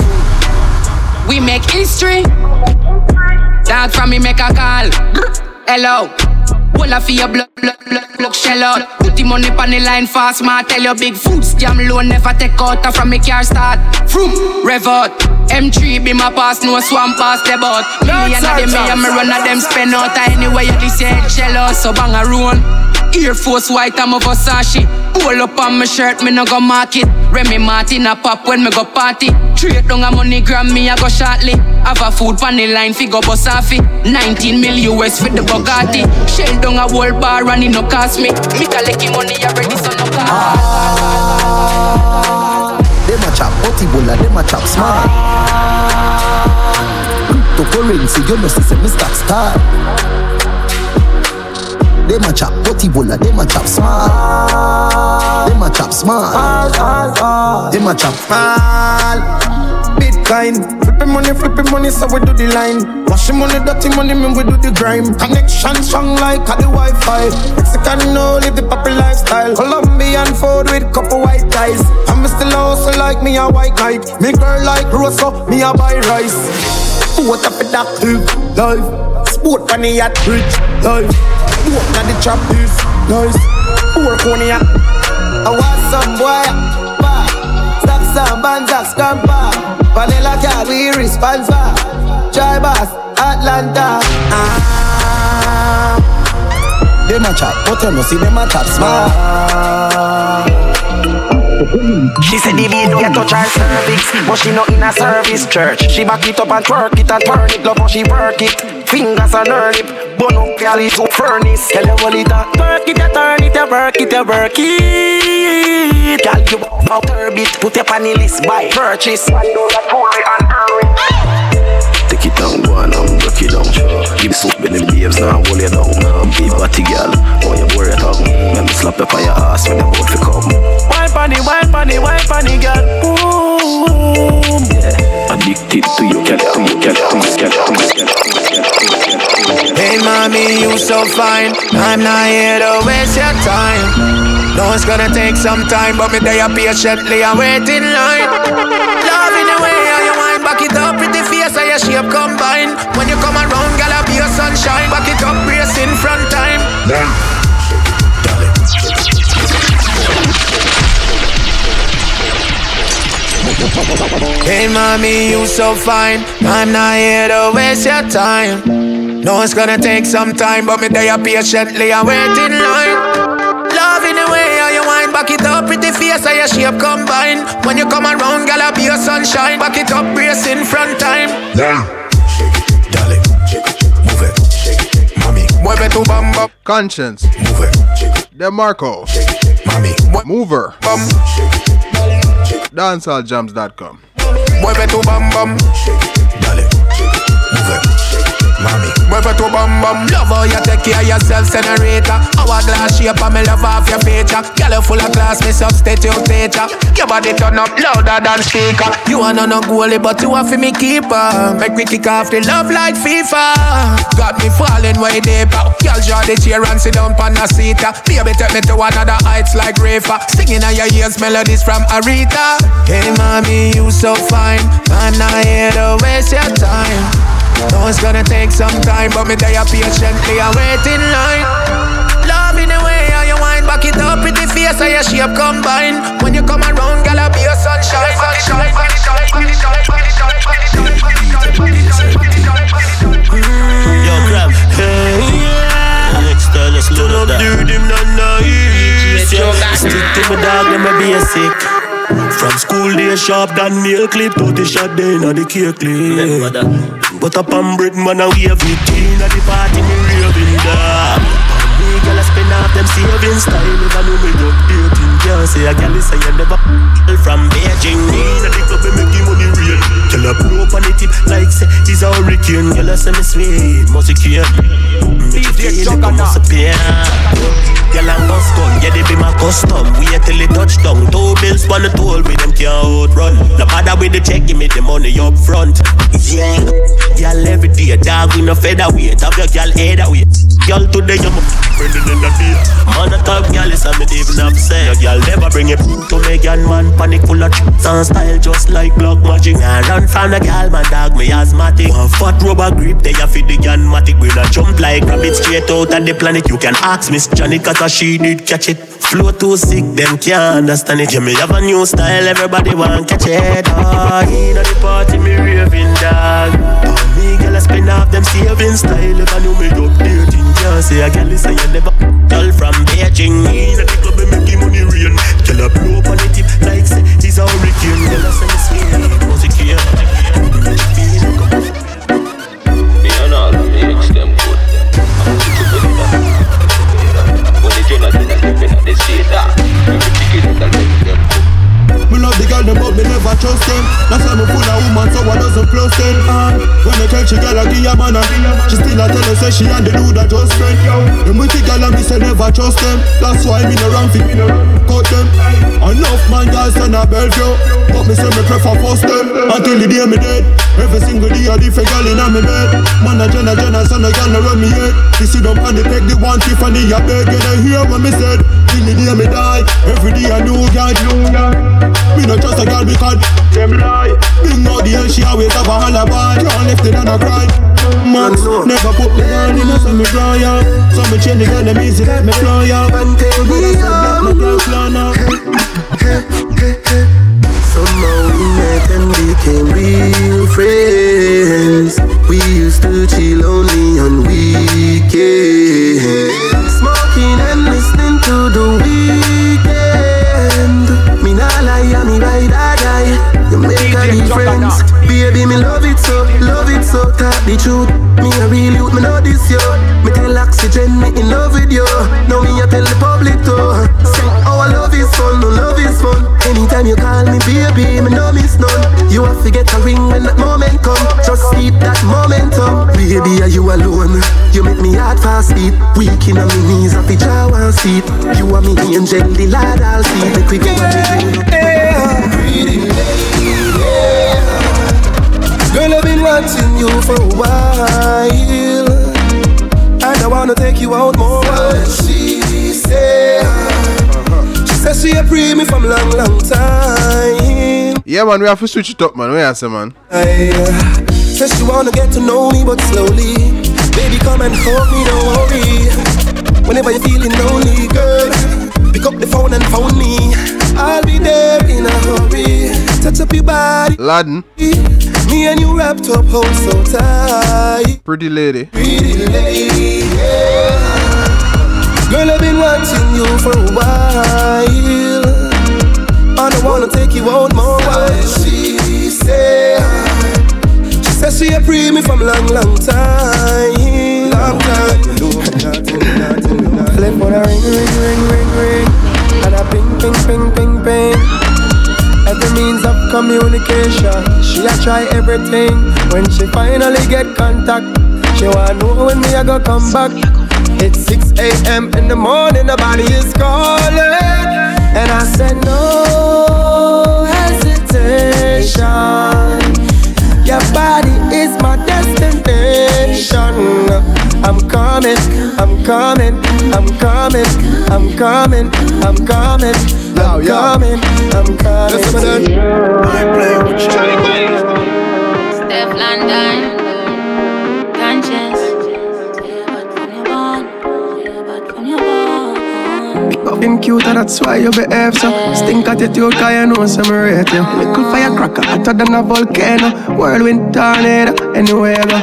We make history. Dog from me make a call. Hello. Pull off your blood, blood, blood, blood shell out. Put the money on the line fast, ma. Tell your big food scam loan never take out from me car start. Vroom, rev out. M3 be my pass, no swamp pass the boat. Million of them, me and me run of them spend out. Anyway, you this shell out, so bang a run. Air Force white, I'm a Versace. Pull up on my shirt, me no go market. Remy Martin a pop when me go party. Trade down a money gram, me a go shortly. Have a food pan line, fi go it. 19 mil US for the Bugatti. Shell down a whole bar and it no cost me. Me collect money already, so no cost. Them a chop Ebola, them a chop smart. Cryptocurrency, you know, see, me start start. Them a chop Ebola, them a chop smart. Them a chop smart. Them a chop smart. Bitcoin, flipping money, flipping money, so we do the line. Washing money, dirty money, me we do the grime. Connection strong like a the Wi-Fi. Mexican no live the proper lifestyle. Colombian food with couple white ties. I'm still also like me a white knight. Me girl like Rosa, me a buy rice. What up with that life? Sport on the yacht bridge life. Walk on the trap is nice. Work on the I want some boy. Stop some bands, scamper. Vanilla cat, we responsible. Try boss, Atlanta. Ah. Them a chop, but you know see them a chop smart. She said the beat get touch her cervix But she not in a service church. She back it up and twerk it and turn it Love how she work it. Fingers on her lip Bun up girl is so furnace. Tell you what it a Twerk it, you turn it, you work it, you work it. Girl you out her bit Put your on the list, buy, purchase. One dollar, jewelry and earring Take it down, go on um. And break it down. Give soup with them babes now, hold you down. Now big body girl, oh you worry talk Let me slap up on your ass when you bout to come. Wine funny, wine funny, wine funny girl. Boom. Yeah, addicted to you girl, to you girl, to you girl, to you girl, to you girl Hey mommy, you so fine. I'm not here to waste your time. No, it's gonna take some time But me there patiently and wait in line. Love in the way how you your shape combine. When you come around, girl, I be your sunshine. Back it up, brace in front time. Hey mommy, you so fine. I'm not here to waste your time. No, it's gonna take some time But me there patiently and wait in line face how your shape combine. When you come around, girl, I be your sunshine. Back it up, brace in front time. Mueve tu bamba Conscience. Move DeMarco. Mami. Mover. DanceHallJams.com. Mueve tu bam bam Dale Move mommy. Whether to bum bum, love how you take care of yourself, generator. Hourglass shape, and me love off your feature. Girl, you full of class, me substitute teacher. Your body turn up louder than speaker. You are not no goalie, but you are for me keeper. Make me kick off the love like FIFA. Got me falling way deeper. Girl, draw the chair and sit down on the seat. Baby, take me to another heights like Rafa. Singing on your ears melodies from Aretha. Hey, mommy, you so fine. Man, I here to waste your time. Know it's gonna take some time, but me there patiently I wait in line. Love in the way how you wind back it up with the face how your shape combine. When you come around, girl, I be your sunshine. sunshine, Yo, grab. Stick to my dog, them a basic. From school they sharp than nail clip to the shot they inna the cake clip. But up on bread man and wave it in at the party me raving da. Me gyal a spend off them savings style never know me up dating. Can't say a gyal say you never from Beijing. Inna the club me make the money real. Gyal a blow up on the tip like say he's a hurricane. Gyal a say me sweet, must care. Me feel it must appear. Gyal a bust gun, yeah they be my custom. We Wait till it touch down. Two bills on the toll with them can't outrun. No matter with the check, give me the money up front. Yeah, gyal every day, dog we no featherweight. Have your gyal head away. Gyal today you my friend in the day. Man a top gyal is a me even upset. Your gyal never bring it to me, gyal man panic full of tricks and style just like black magic. I run from the gyal, my dog me asthmatic. One fat rubber grip, they a fit the matic. We not jump like rabbit straight out of the planet. You can ask Miss Janet, cause she did catch it. Flow too sick, them can't understand it. Yeah, me have a new style, everybody want catch it. Ah, oh, in the party, me raving dog. Spend off them saving style. If I knew me updating, can't say a girl is a you never. Girl from Beijing, in the club, me make the money rain. Girl, I blow up on the tip like say he's a hurricane. Girl, I say me sweet, music here. Me and all the mix them good. I'm that. When say Me love the girl them but me never trust them. That's why me full of woman so I doesn't close them. Uh, When I tell she girl I give a man a She still a tell her say she and the dude a just friend Them the girl and me say never trust them. That's why me no run fi cut them. Enough man girls send a Bellevue But me say me prefer first them Until the day me dead. Every single day a different girl inna me bed. Man a Jenna Jenna son a girl run me head. You see them on the peg the one Tiffany a beg. Get a hear what me said? Till the day me die. Every day a new girl new girl me no trust a girl because them lie. Bring out the hell she always have a alibi. Can't left it on a cry. Max never put me on in a semi dry up So me change the girl them easy like me fly up And tell me that my uh. girl and became real friends. We used to chill only on weekends. Smoking and listening to the weekend. Me nah lie, me ride or die. You make a difference. Baby, me love it so, love it so. Talk the truth. Me a real youth, me know this yo. Me tell oxygen, me in love with you. Now me a tell the public too. Say oh, our love is fun, no love is fun. Anytime you call me baby, me no miss none. You have to get a ring when that moment come. Just keep that momentum. Baby, are you alone? You make me heart fast beat. Weak in on me knees, off the jaw and seat. You are me angel, the lad I'll see. Make we go and we Pretty lady, Girl, I've been watching you for a while And I wanna take you out more says she a pre me from long, long time Yeah, man, we have to switch it up, man. Where say, man? I, uh, Says she wanna get to know me, but slowly Baby, come and hold me, don't worry Whenever you're feeling lonely, girl Pick up the phone and phone me I'll be there in a hurry Touch up your body Laden. Me and you wrapped up, hold so tight Pretty lady. Pretty lady. Girl, I've been watching you for a while. And I wanna take you out more while She said She says she a pre me from long, long time. Long time. Flip on a ring, ring, ring, ring, ring. And a ping, ping, ping, ping, ping. Every means of communication. She a try everything. When she finally get contact She wanna know when me I go come back. It's 6 a.m. in the morning, the body is calling. And I said, no hesitation. Your body is my destination. I'm coming, I'm coming, I'm coming, I'm coming, I'm coming, I'm coming, I'm coming. I play with Steph London. Him cute and that's why you behave so. Stink attitude cause you know some rate you. Little firecracker hotter than a volcano. Whirlwind tornado anywhere go.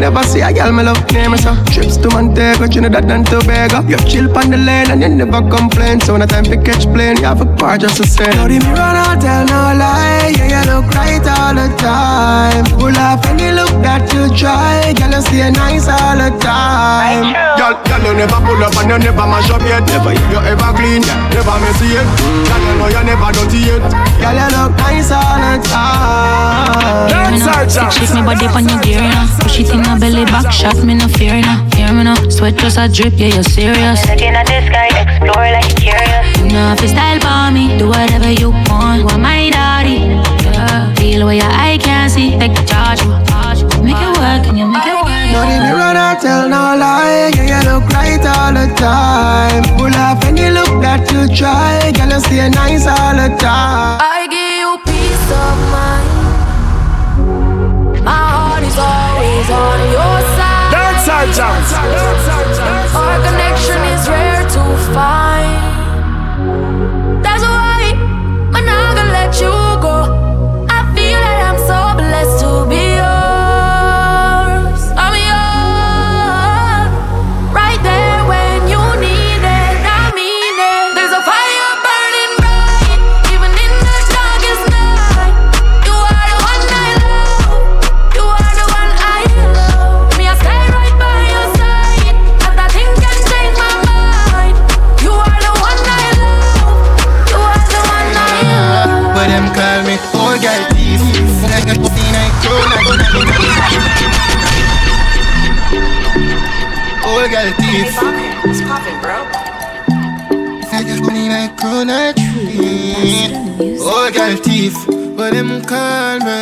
Never see a girl me love name so. Trips to Montego, Trinidad and Tobago. You chill on the lane and you never complain. So when the time to catch plane you have a car just to say Now the mirror not tell no lie. Yeah you look right all the time. Pull off any look that you try. Girl you stay nice all the time. Girl, girl you never pull up and you never mash up yet. Never you ever clean, never messy yet. Girl, you know you never dirty yet. Girl, you look nice all the time. Dance Shake me body on your gear, you Push it in my belly, back shot me no fear, you Hear me now, sweat just a drip, yeah, you're serious. Looking at the sky, explore like you're curious. You know if you style for me, do whatever you want. You are my daddy, yeah. Feel where your eye can't see, take charge, make it work, and you make it work. No, the mirror not tell no lie. Yeah, you look right all the time. Pull off any look that you try. Girl, you stay nice all the time. I give you peace of mind. My heart is always on your side. Dance our jams. Our connection is rare to find. Like night crown, I treat. Old girl thief. But them call me.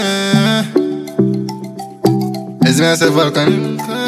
Is me myself welcome?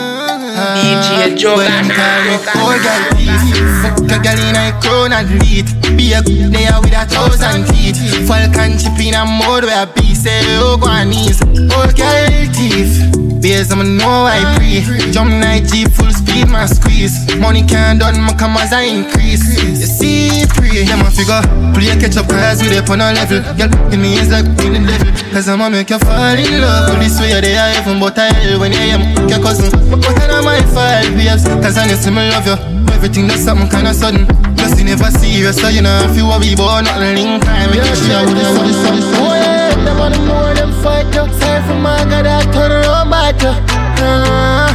DJ me old girl thief. Fuck a girl in a crown and lead. Be a good player with a thousand teeth. Falcon chip in a mode where I be say, oh, go on knees. Old girl thief. Beers, I'ma know I pre. Jump night Jeep, full speed, my squeeze. Money can't done, my commas I increase. You see, pre, them a figure. Play catch up cause we up on a level. Girl, in me is like in the devil. Cause I'ma make you fall in love. With this way, you're there, heaven, but I hell when you am your cousin. But I don't mind five waves. Cause I know me love you. Everything that's something kinda sudden. Just you never serious, so you know if you a be born, nothing link time. We can share with you, with the Oh yeah, them are the more them fight you. Sorry for my God, I turn around back you. Uh,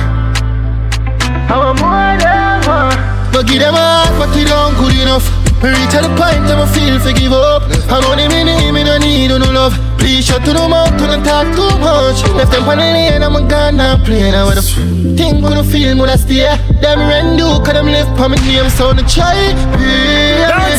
I'm a more than one. But give them a heart, but it don't good enough. Reach at the point, them feel for give up. I know them in me, me don't need no love. Please shut to the mouth, don't talk too much. Left them on the lane, I'm a gun now playing. I would think when I feel, would I stay? Them rent do, cause them live for me name, so no try.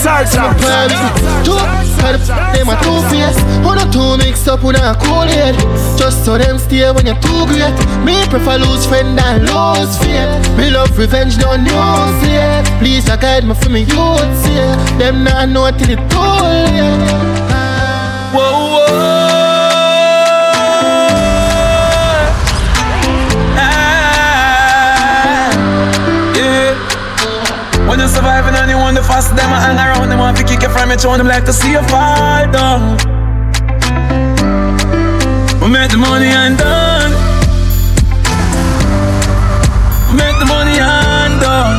Dancehall Jams. Two, cause them a two face. One or two mix up with a cool head. Just so them stay when you're too great. Me prefer lose friend than lose faith. Me love revenge, don't use it. Please, I guide me for me youth, see Them not know till it too late. Whoa, whoa. Surviving and you want the fast, them I hang around, them want to kick you from your throne, them like to see you fall down. We make the money and done. We make the money and done.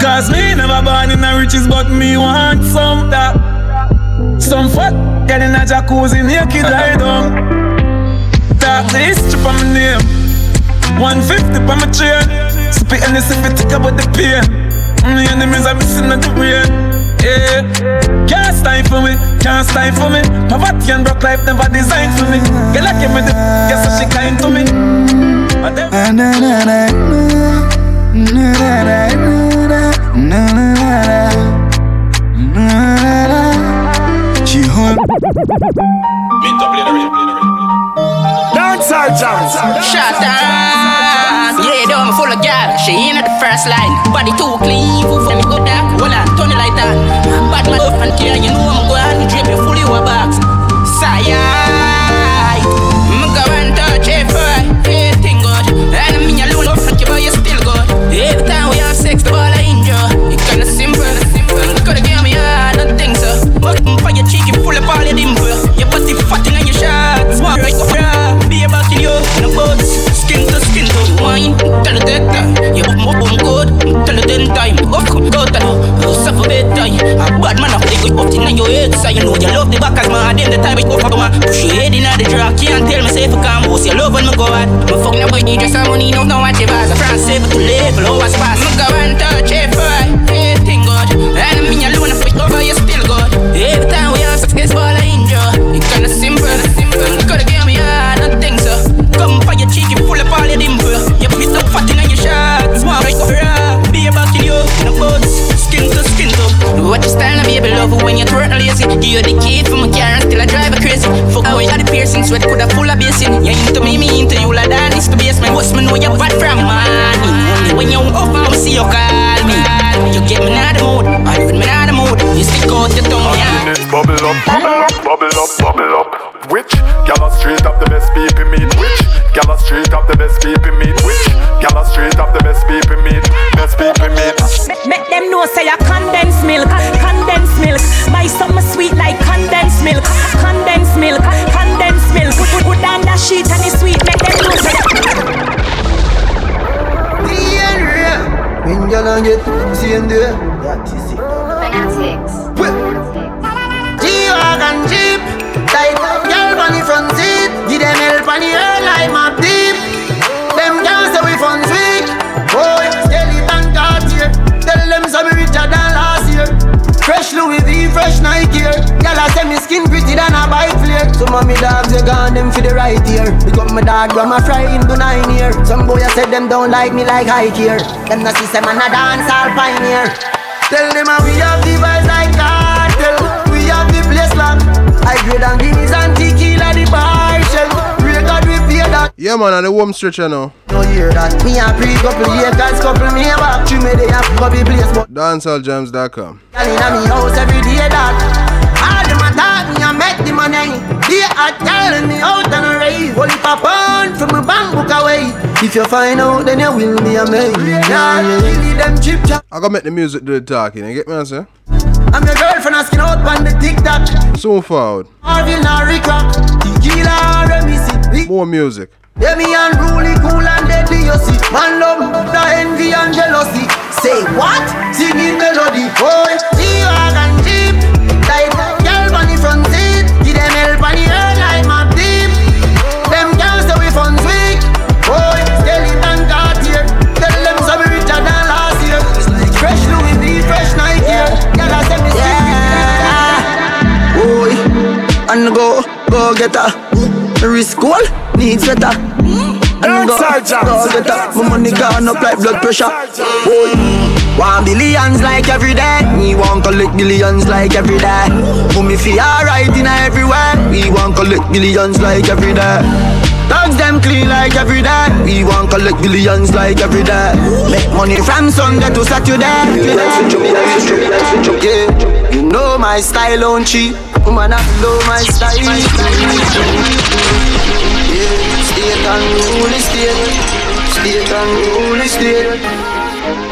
Cause me never born in the riches, but me want some that. Some fuck, get in a jacuzzi, naked lie down. Dark the history for my name. 150 for my chain. Sip it and sip it, think about the pain. My enemies are missing at the rain. Yeah. Can't stand for me, can't stand for me. Poverty and broke life never designed for me. Girl, I give me the guess so she kind to me. She hold. Me to play the rhythm. Dancehall Jams. Shut up. I'm full of gal. She ain't at the first line. Body too clean. Food for me go dark. Hold on, turn it like that. Bad man and care. You know I'm going to drip you fully with box. Sigh. Bad man up, in your head. So you know you love the back as man. Then the time it go for man. Push your head in the drag. Can't tell me say if I can't boast. You love when me go out. Me fuck when you dress some money. No, no, watch your bars. France save it to level. What's fast. Me go and touch it for everything good. And I you alone. Fight over you still good. Every time we have success, all I enjoy. It kinda simple. You coulda give me all nothing, so. Come for your cheeky, full of all your dimple. You're twerking lazy. Give you the key for my car and still I drive her crazy. Fuck away all the piercing, sweat coulda full of basin. You into me, me into you like that. It's the basement. What's me know you bad from money. When you off, I'll see you call me. You get me out of the mood, I even me out the mood. You stick out your tongue, yeah. Bubble up, bubble up, bubble up, bubble up. Which gala straight up the best people meet? Which gala straight up the best people meet? Which gala straight up the best people meet? Best people meet. Make them know say a condensed milk, condensed milk. Buy something sweet like condensed milk, condensed milk, condensed milk. Put, put, put down that sheet and it's sweet. Make them know say. When y'all and get same day That is it G-Wagon Jeep Up girl on the front seat Give them help on the earth like my deep. Them can't say we funds weak Boy, skeleton Cartier Tell them some richer than last year. Fresh Louis V, fresh Nike. Here Y'all say me skin pretty than a bike flare Some of me dogs, they gone them for the right ear. Become my dog, grandma fry into nine year Some boy I said them don't like me like high here Them not see say man a dance all pioneer. Tell them how we have the vibes like cartel I grade and guineas and tequila the bar shell Record we pay that. Yeah, man, on the home stretch, you know. No hear that Me a pre couple years guys couple me a back. True me they have copy place but Dancehalljams.com. Girl inna me house every day that All them a talk me a make the money. They are telling me out on a Only for pound from my bank book away. If you find out then you will be amazed. Yeah, give me them chip chop. I gotta make the music do the talking, you get me, say? I'm your girlfriend asking out on the TikTok. Soon forward. Marvin or Rick Rock. Tequila or Remy More music. Yeah, me unruly, cool and deadly, you see. Man love, the envy and jealousy. Say what? Singing melody. Boy, G-Wagon Jeep. Tight girl on the front seat. Give them help on the and go, go get her Risk. Cool, needs better. And go, go get her My money gone up like blood pressure. Boy, want billions like every day. We want collect billions like every day. But me feel alright in everywhere. We want collect billions like every day. Dogs them clean like every day. We want collect billions like every day. Make money from Sunday to Saturday. Yeah, know my style on cheap Woman I know my style. Yeah, state unruly state. State unruly state.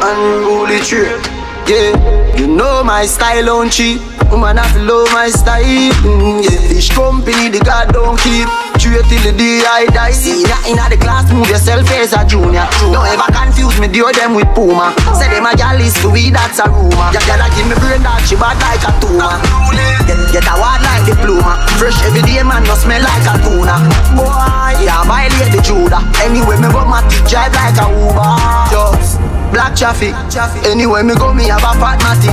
Unruly trade. Yeah, you know my style on cheap Woman I love my style mm, Yeah, fish company the God don't keep. Trade till the day I die. See that inna the class move yourself as a junior. True. Don't ever confuse me deal them with Puma. Say them a gal is for we that's a rumor. Ya gal a give me brain that she bad like a tumor Get, get a word like diploma Fresh every day man no smell like a tuna. Boy, yeah violate the Judah. Anyway me go my drive like a Uber. Just black traffic. Anywhere me go, me have a fat matty.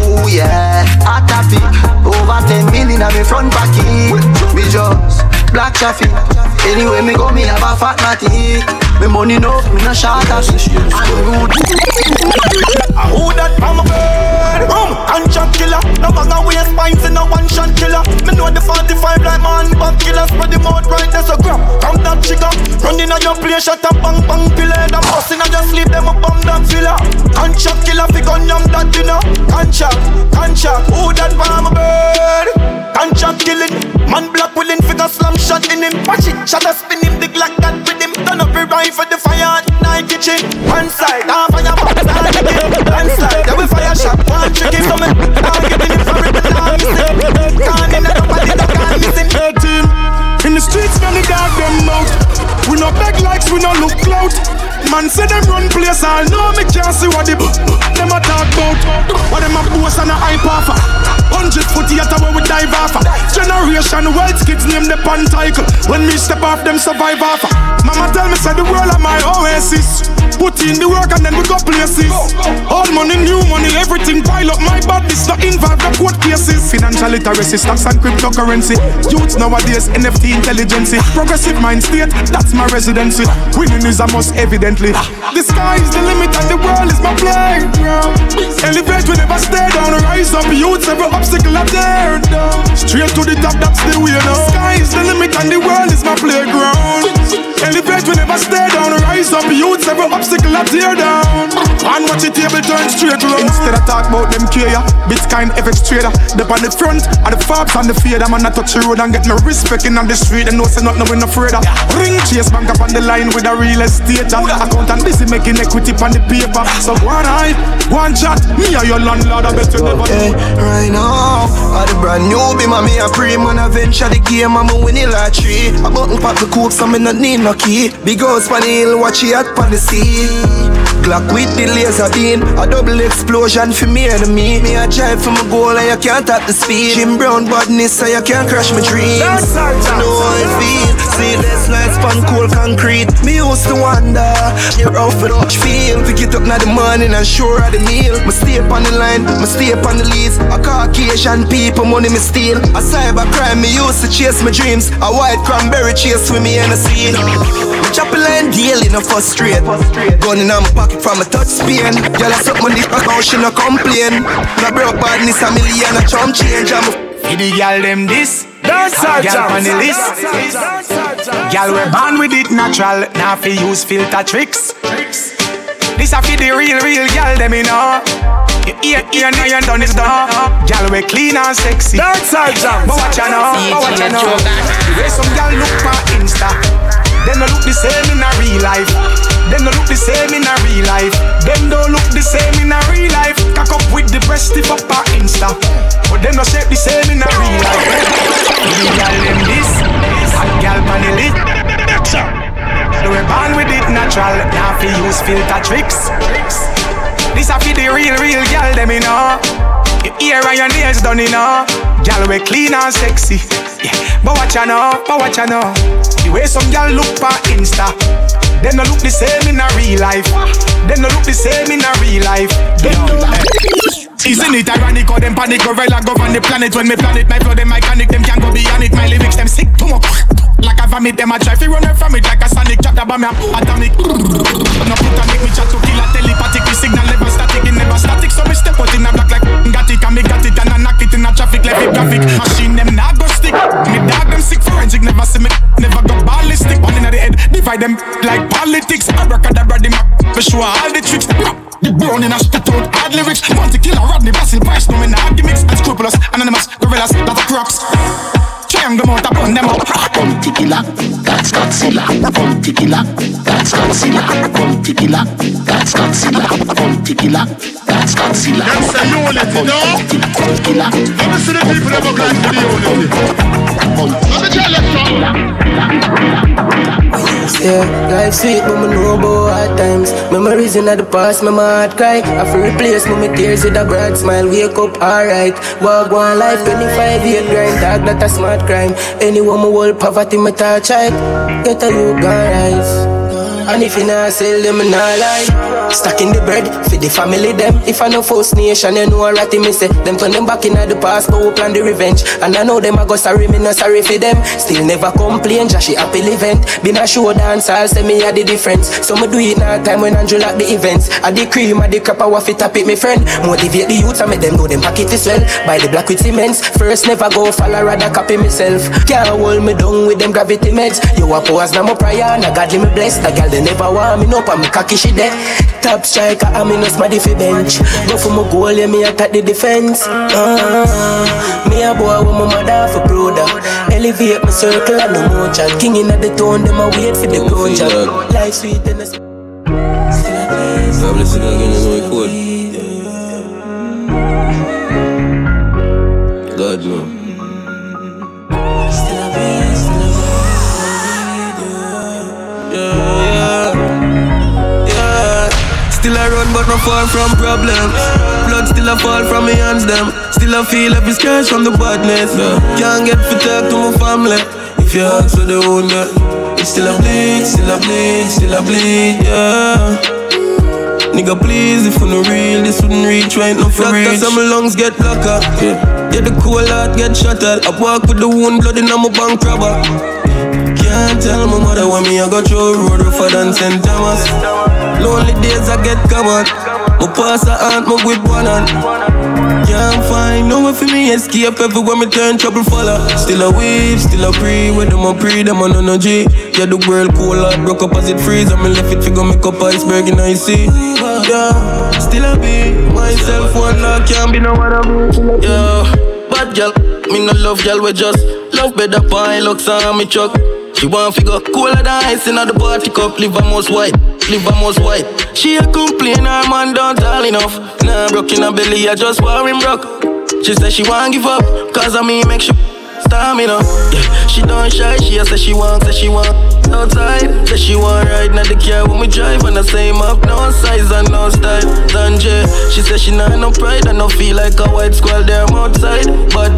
Ooh yeah, hot topic. Over 10 million on me front pocket. Me just black traffic. Anywhere me go, me have a fat matty. Me money no, me no short of I who that from a bird Rum, contract killer No bag of waste pints in a one shot killer Me know the 45 like man Back killer Spread the mouth right there so grab trigger Running on your place Shut up bang bang pillar. Them busting on your sleep Them a bomb that filler. Contract killer Fi gun yam that know. Contract, contract Who that a bird? Contract killing. Man black willing Figure slam shot in him. Watch it Shot a spin him Big like that with him. Turn up the rifle The fire Night kitchen One side Half fire back Start again Landslide, yeah we fire shot. One tricky from beg we no look clout Man say them run place all know me can't see what the them a talk about. What them a boast and a hype offer Hundred foot theater where we dive off Generation wealth kids name the pan title When me step off them survive off Mama tell me say the world are my oasis Put in the work and then we go places. All money, new money, everything. Pile up My badness not involved the court cases. Financial literacy, stocks and cryptocurrency. Youths nowadays, NFT intelligence. Progressive mind state, that's my residency. Winning is a must evidently. The sky is the limit and the world is my playground. Elevate, we never stay down. Rise up, youths, every obstacle I tear down. Straight to the top, that's the way now The sky is the limit and the world is my playground Elevate, we never stay down. Rise up, youths, every obstacle I tear down. And watch the table turn straight round. Instead of talk about them care Bitcoin FX trader. They on the front, of the fobs and the fader Man, I touch the road and get no respect in on the street. They know say nothing, we no afraid of. Ring chase bank up on the line with a real estate Accountant busy making equity on the paper. So go on high, one chat. Me or your landlord, I bet you never Hey, right now, I the brand new be my me a pre man I venture the game I'm a winning lottery I button pop the coupe so me not need no key Big house pan hill watch it pan the sea Glock with the laser beam. A double explosion for me enemy Me. A drive for my goal and you can't tap the speed. Jim Brown badness so you can't crash my dreams. How I feel Sleepless nights pan cold concrete. Me used to wonder You're out for the feel. Pick it up now the morning and sure of the meal. Me stay on the line, me stay on the leads. A Caucasian people money me steal. A cyber crime me used to chase my dreams. A white cranberry chase with me in the scene. Me chop a line daily no frustrate. Gun in my pocket from a touch Spain Girl I suck my dick account she no complain. No broke badness a million a chum change I'm a For the girl them this Dance Hot all girl jams. on the list. Girl we born with it natural Now fi use filter tricks. Tricks This a fi the real real girl them you know You hear hear now you done is done. Girl we clean and sexy. Dancehall Jams. But watch ya now, but watch ya now. The way some girl look for Insta Them no look the same in a real life Them no look the same in a real life. Them don't look the same in a real life. Cock up with the breast stiff up on Insta But them no shape the same in a real life. The girl them this Hot girl pan They were born with it natural Now fi use filter tricks. This a fi the real real girl them you know. Your ear and your nails done you know. Girl we clean and sexy yeah. But watch ya know, but watch ya know. The way some girl look for Insta Them no look the same in a real life. Them no look the same in a real life. Isn't it ironic how them panic gorilla govern the planet? When me planet my flow them iconic Them can't go beyond it. My lyrics them sick to much Like a vomit. Them a try fi run from it Like a sonic. About me a atomic. No put on me chat to kill a telepathic. We signal never static It never static. So me step out in a black like Got it and me got it And I knock it in a traffic Left it graphic Machine them not Me dog them sick forensic Never see me. Never go ballistic. One in the head Divide them like politics. Abracadabra the map For sure all the tricks. The brown in a spit out hard lyrics. Want to kill a Rodney Basil Price No me nah gimmicks Unscrupulous Anonymous Gorillas Lot of crocs Triangle mount I burn them up Bounty killer, that's Godzilla. Bounty killer, that's Godzilla. Bounty killer, that's Godzilla. Bounty killer, that's Godzilla. That's a unity, no? Bounty killer. Let me see the people that go grind for the unity Let me tell you Yeah, life sweet, but me know about hard times. Memories in the past, my heart cry. I feel replace my tears with a bright smile. Wake up, alright. Walk one life, 25 year grind. Dog, that a smart crime. Anyone my whole poverty, my touch right. Get a you rise. And if you not sell them, not lie. Stacking the bread for the family them. If I know First Nation, you know what me say. Them turn them back in the past, but we plan the revenge. And I know them I go sorry, me not sorry for them. Still never complain, just she happy event. Been a show dance, I'll say me a the difference. So me do it now time when Andrew like the events. I the cream, I the crap, I waff it up it, me friend. Motivate the youth I make them know them pocket is well. Buy the black with cements. First never go follow, rather copy myself. Can't hold me down with them gravity meds. You a pose now my prayer, now God me bless. The girl they never want me no, but me cocky she dead. Top striker, I'm in a smarty fi bench. Go for my goal, yeah, me attack the defense. Uh, me a boy with my mother for brother. Elevate my circle and no more chat. King in the tone, them a wait for the project. Life sweet and the God bless you again, you know it cool. God know. Still I run but not far from problems Blood still a fall from my hands them. Still I feel every scars from the badness. Can't get fit talk to my family. If you ask for the wound still a bleed, still a bleed, still a bleed, yeah. Nigga please, if you no real, this wouldn't reach right now for reach. Doctor my lungs get blacker Yeah, yeah the cool heart get shattered. I walk with the wound blood in my bank robber. Can't tell my mother when me I go through road rougher than St. Thomas Lonely days I get covered. My pass a aunt, my with one hand. Can't find no way for me escape everywhere me turn trouble follow. Still a wave, still a pre, with them a pre, them on energy. Yeah, the world cool out, broke up as it freeze. I'm left it figure make up iceberg in I see. Yeah, still a be myself one lock, can't be no one of. Yeah, bad girl, me no love girl, we just love better pine, looks on me truck. She want figure cooler than ice in the party cup, live a most white live a most white. She a complain her man don't tall enough. Nah, broke in her belly, I just war him broke. She said she want give up, cause of me make she stamina. Yeah, she don't shy, she a say she want, say she want outside. Say she want ride now the car when we drive and the same up, no size and no style. Danje, she say she not no pride and no feel like a white squall there outside. But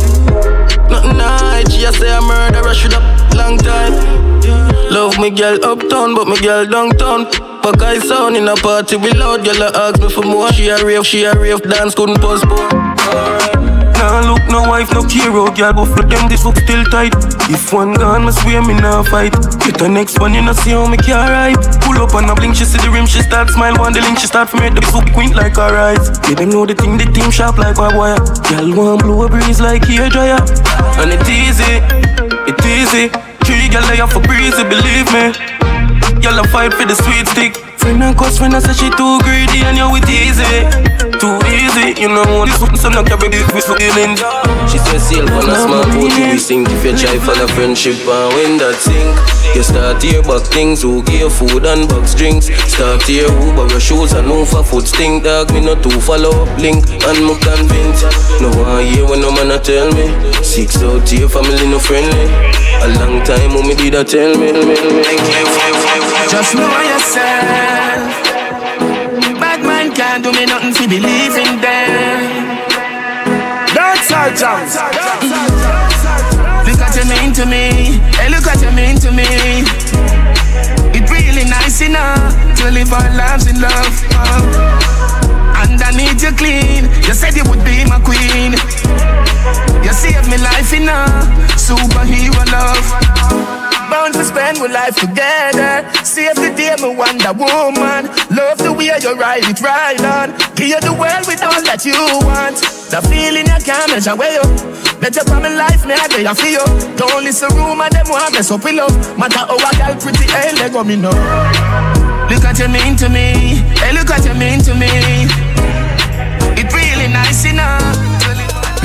nothing night, she a say a murderer should up long time. Love me girl uptown, but me girl downtown. Fuck I sound in a party we loud, girl ask me for more. She a rave, she a rave, dance couldn't postpone. Nah look, no wife, no hero, girl, but for them this hook still tight. If one gone, me swear me nah fight. Get the next one, you know see how me can ride. Pull up on a blink, she see the rim, she start smile. One the link, she start for me the soup queen like her eyes. Let them know the thing, the team sharp like a wire. Girl want blow a breeze like hair dryer, and it easy, it easy. Three girl they have for breezy, believe me. Y'all a fight for the sweet stick. Friend and cause friend, I say she too greedy and you with easy. Too easy, you know this one so not carry this with feeling. She said sail on a small boat we sink If you try for the friendship and when that sink You start to hear back things who give food and box drinks. Start to hear who but your shoes and no for foot stink. Dog me not to follow up link and me convinced No one hear when no man a tell me. Six out here family no friendly. A long time when me did a tell me? Just know yourself Bad man can't do me nothing to believe in them. That's our jams Look at you mean to me. Hey look at you mean to me. It To live our lives in love uh. And I need you clean You said you would be my queen You saved me life enough Superhero love bound to spend my life together. Save the day, my Wonder Woman. Love the way you ride it right on. Give you the world with all that you want. The feeling you can't measure way up. Better from my life, me I get you feel. Don't listen to rumor, them want mess up with love. Matter how a girl pretty, hey, let go me know. Look at you mean to me, hey, look at you mean to me. It really nice enough.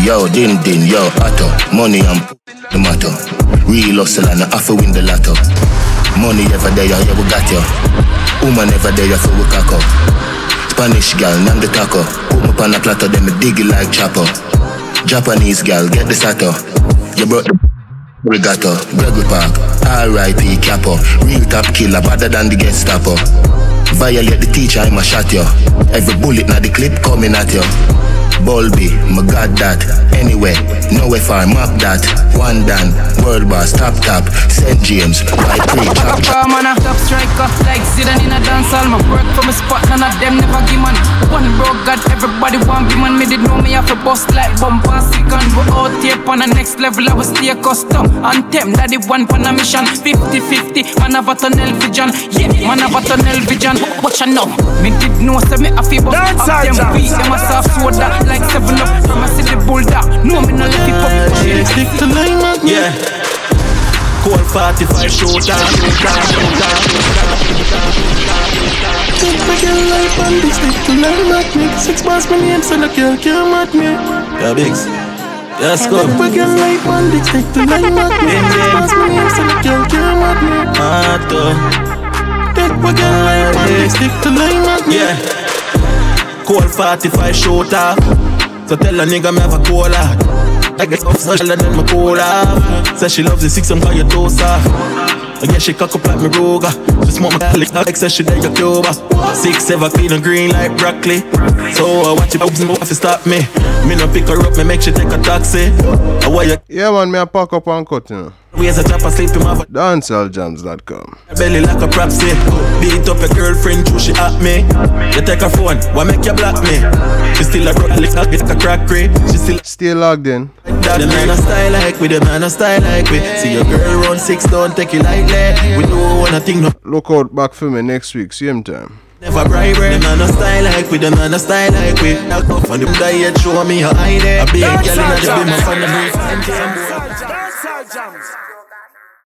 Yo, din din, yo, Otto, money and the matter. Real hustle and I have win the lotto. Money ever there, yeah, we got you. Woman ever there, so we cock up. Spanish girl, name the taco. Me on a platter, then me dig it like chopper. Japanese gal, get the sato. You brought the regatta, Gregory Park, R.I.P. Capo. Real top killer, better than the Gestapo. Violate the teacher, I'ma shot you. Every bullet na the clip coming at you. Bulby, my got that. Anyway, nowhere far, map that. One dan, world boss, top top. St. James, by pre chop chop. Papa man a top striker Like Zidane in a dance hall Man work for my spot None of them never give man One broke God Everybody want be man Me did know me have a bust like bump and second But out here on the next level I was stay custom Anthem that the one on a mission 50-50 Man have a tunnel vision Yeah man have a tunnel vision Watch out now Me did know say me have a bust Dance Up them hall, beat jams. Them a soft soda Like 7-up From a city bulldog No me no left it up Stick to line, man. Yeah. Cold 45 shooter, shooter, shooter, Take my girl life and this stick to line magnet Six bars my name so the girl can't mad me Yeah, bigs. Let's go. Take my girl life and this stick to line magnet Six bars my name so the girl can't mad me Mato. Take my girl life and this stick to line magnet Yeah. Cold 45 shooter. So tell a nigga me have a cola. I get off social and then my cola. Say she loves the six, I'm call soft. I guess she cock up like me Ruger. She smoke my lick like say she like a Cuba. Six, seven, clean and green like broccoli. So I watch it open if you stop me. Me no pick her up, me make she take a taxi. Why you Yeah, man, me a pack up and cut, you know. Ways a chop and sleep in my DancehallJams.com. belly like a propsy. Beat up a girlfriend, true she at me. You take her phone, why make you block me? She still a rock lick like a crack crackery. She still Still logged in. the man a style like we, the man a style like we. See your girl run six, don't take it lightly. We don't wanna think no Look out back for me next week, same time. never bribery. The man a style like we, the man a style like we. Now go for them diet, show me your eye there. A big girl in the be my fan of Dancehall jams.